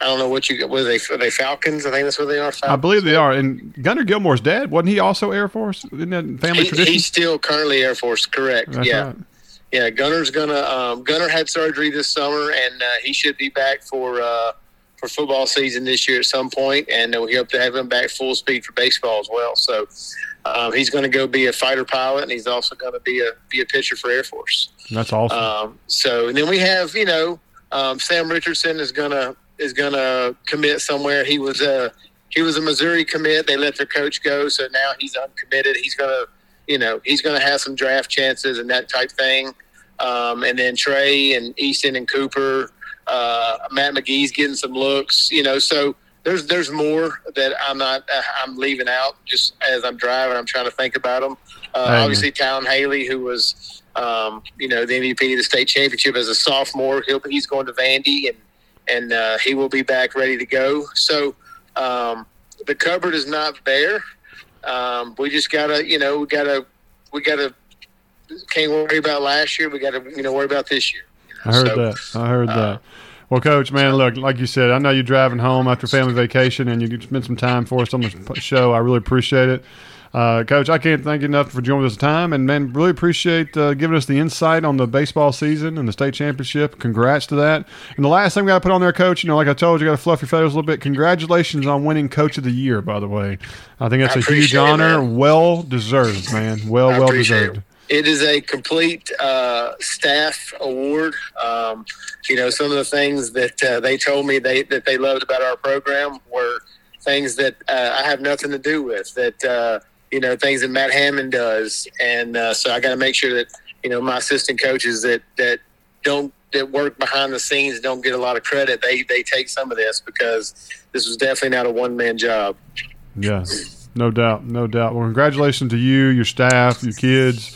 S10: I don't know what you are they are they Falcons? I think that's what they are. Falcons.
S2: I believe they are. And Gunnar Gilmore's dad wasn't he also Air Force? Isn't that family
S10: He-
S2: tradition?
S10: he's still currently Air Force, correct?
S2: That's
S10: yeah,
S2: right.
S10: yeah. Gunner's gonna um, Gunner had surgery this summer, and uh, he should be back for uh, for football season this year at some point, and we hope to have him back full speed for baseball as well. So um, he's going to go be a fighter pilot, and he's also going to be a be a pitcher for Air Force.
S2: That's awesome.
S10: Um, so and then we have you know um, Sam Richardson is gonna is gonna commit somewhere. He was a he was a Missouri commit. They let their coach go, so now he's uncommitted. He's gonna you know he's gonna have some draft chances and that type thing. Um, and then Trey and Easton and Cooper, uh, Matt McGee's getting some looks. You know, so there's there's more that I'm not uh, I'm leaving out just as I'm driving. I'm trying to think about them. Uh, obviously, Talon Haley, who was um, you know the MVP of the state championship as a sophomore, he'll he's going to Vandy and and uh, he will be back ready to go. So um, the cupboard is not bare. Um, we just gotta you know we gotta we gotta can't worry about last year. We gotta you know worry about this year.
S2: I heard
S10: so,
S2: that. I heard
S10: uh,
S2: that. Well, Coach, man, look, like you said, I know you're driving home after family vacation, and you spent some time for us on the show. I really appreciate it. Uh, Coach, I can't thank you enough for joining us time, and man, really appreciate uh, giving us the insight on the baseball season and the state championship. Congrats to that. And the last thing we got to put on there, Coach, you know, like I told you, got to fluff your feathers a little bit. Congratulations on winning Coach of the Year, by the way. I think that's
S10: I
S2: a huge
S10: appreciate it,
S2: honor. Well deserved, man. Well, well deserved.
S10: it. It is a complete uh, staff award. Um, you know, some of the things that uh, they told me they that they loved about our program were things that uh, I have nothing to do with. That uh, you know, things that Matt Hammond does, and uh, so I got to make sure that you know my assistant coaches that that don't that work behind the scenes don't get a lot of credit. They they take some of this because this was definitely not a one man job.
S2: Yes. no doubt, no doubt. Well, congratulations to you, your staff, your kids.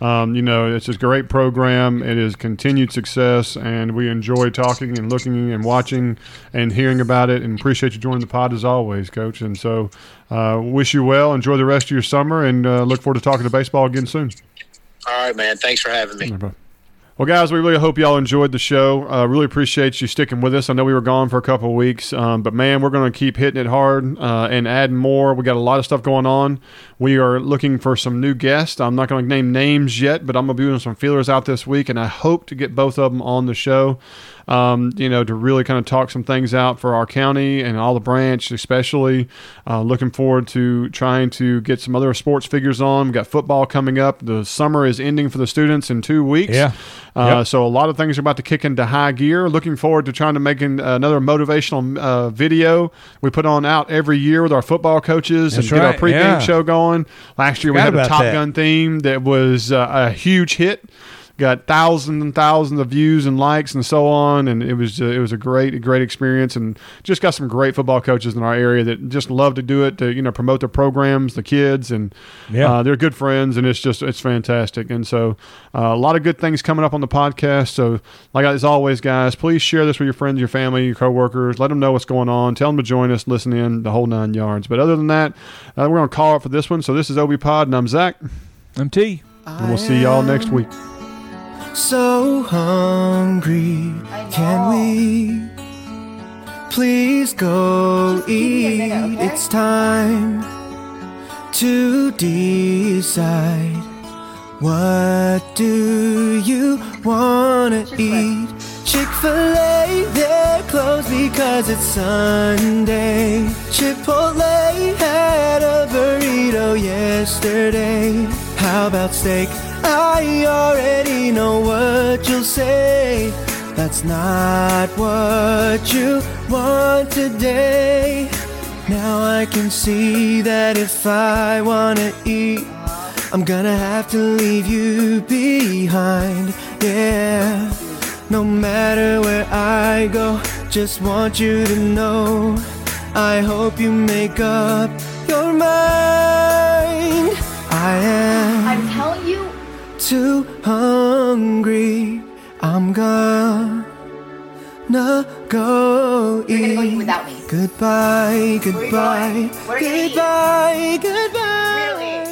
S2: Um, you know, it's a great program. It is continued success, and we enjoy talking and looking and watching and hearing about it. And appreciate you joining the pod as always, Coach. And so, uh, wish you well. Enjoy the rest of your summer, and uh, look forward to talking to baseball again soon.
S10: All right, man. Thanks for having me.
S2: Well, guys, we really hope y'all enjoyed the show. Uh, really appreciate you sticking with us. I know we were gone for a couple weeks, um, but man, we're going to keep hitting it hard uh, and adding more. We got a lot of stuff going on. We are looking for some new guests. I'm not going to name names yet, but I'm going to be doing some feelers out this week, and I hope to get both of them on the show. Um, you know, to really kind of talk some things out for our county and Olive Branch, especially. Uh, looking forward to trying to get some other sports figures on. We've got football coming up. The summer is ending for the students in two weeks.
S3: Yeah.
S2: Uh,
S3: Yep.
S2: So a lot of things are about to kick into high gear. Looking forward to trying to make an, another motivational uh, video we put on out every year with our football coaches
S3: That's
S2: and get our pregame
S3: yeah.
S2: show going. Last year we had a Top
S3: that.
S2: Gun theme that was uh, a huge hit. Got thousands and thousands of views and likes and so on, and it was uh, it was a great great experience, and just got some great football coaches in our area that just love to do it to you know promote their programs, the kids, and
S3: Yeah.
S2: uh, they're good friends, and it's just it's fantastic. And so uh, a lot of good things coming up on the podcast. So like as always, guys, please share this with your friends, your family, your coworkers. Let them know what's going on. Tell them to join us, listen in, the whole nine yards. But other than that, uh, we're gonna call it for this one. So this is OB Pod, and I'm Zach,
S3: I'm T.
S2: and we'll see y'all next week.
S8: So hungry, can we please go eat? It's time to decide. What do you wanna eat? Chick fil A, they're closed because it's Sunday. Chipotle had a burrito yesterday. How about steak? I already know what you'll say. That's not what you want today. Now I can see that if I wanna eat, I'm gonna have to leave you behind. Yeah. No matter where I go, just want you to know. I hope you make up your mind. I am
S11: I'm telling you,
S8: too hungry. I'm gonna go eat.
S11: without me.
S8: Goodbye, goodbye,
S11: gonna eat.
S8: goodbye, goodbye.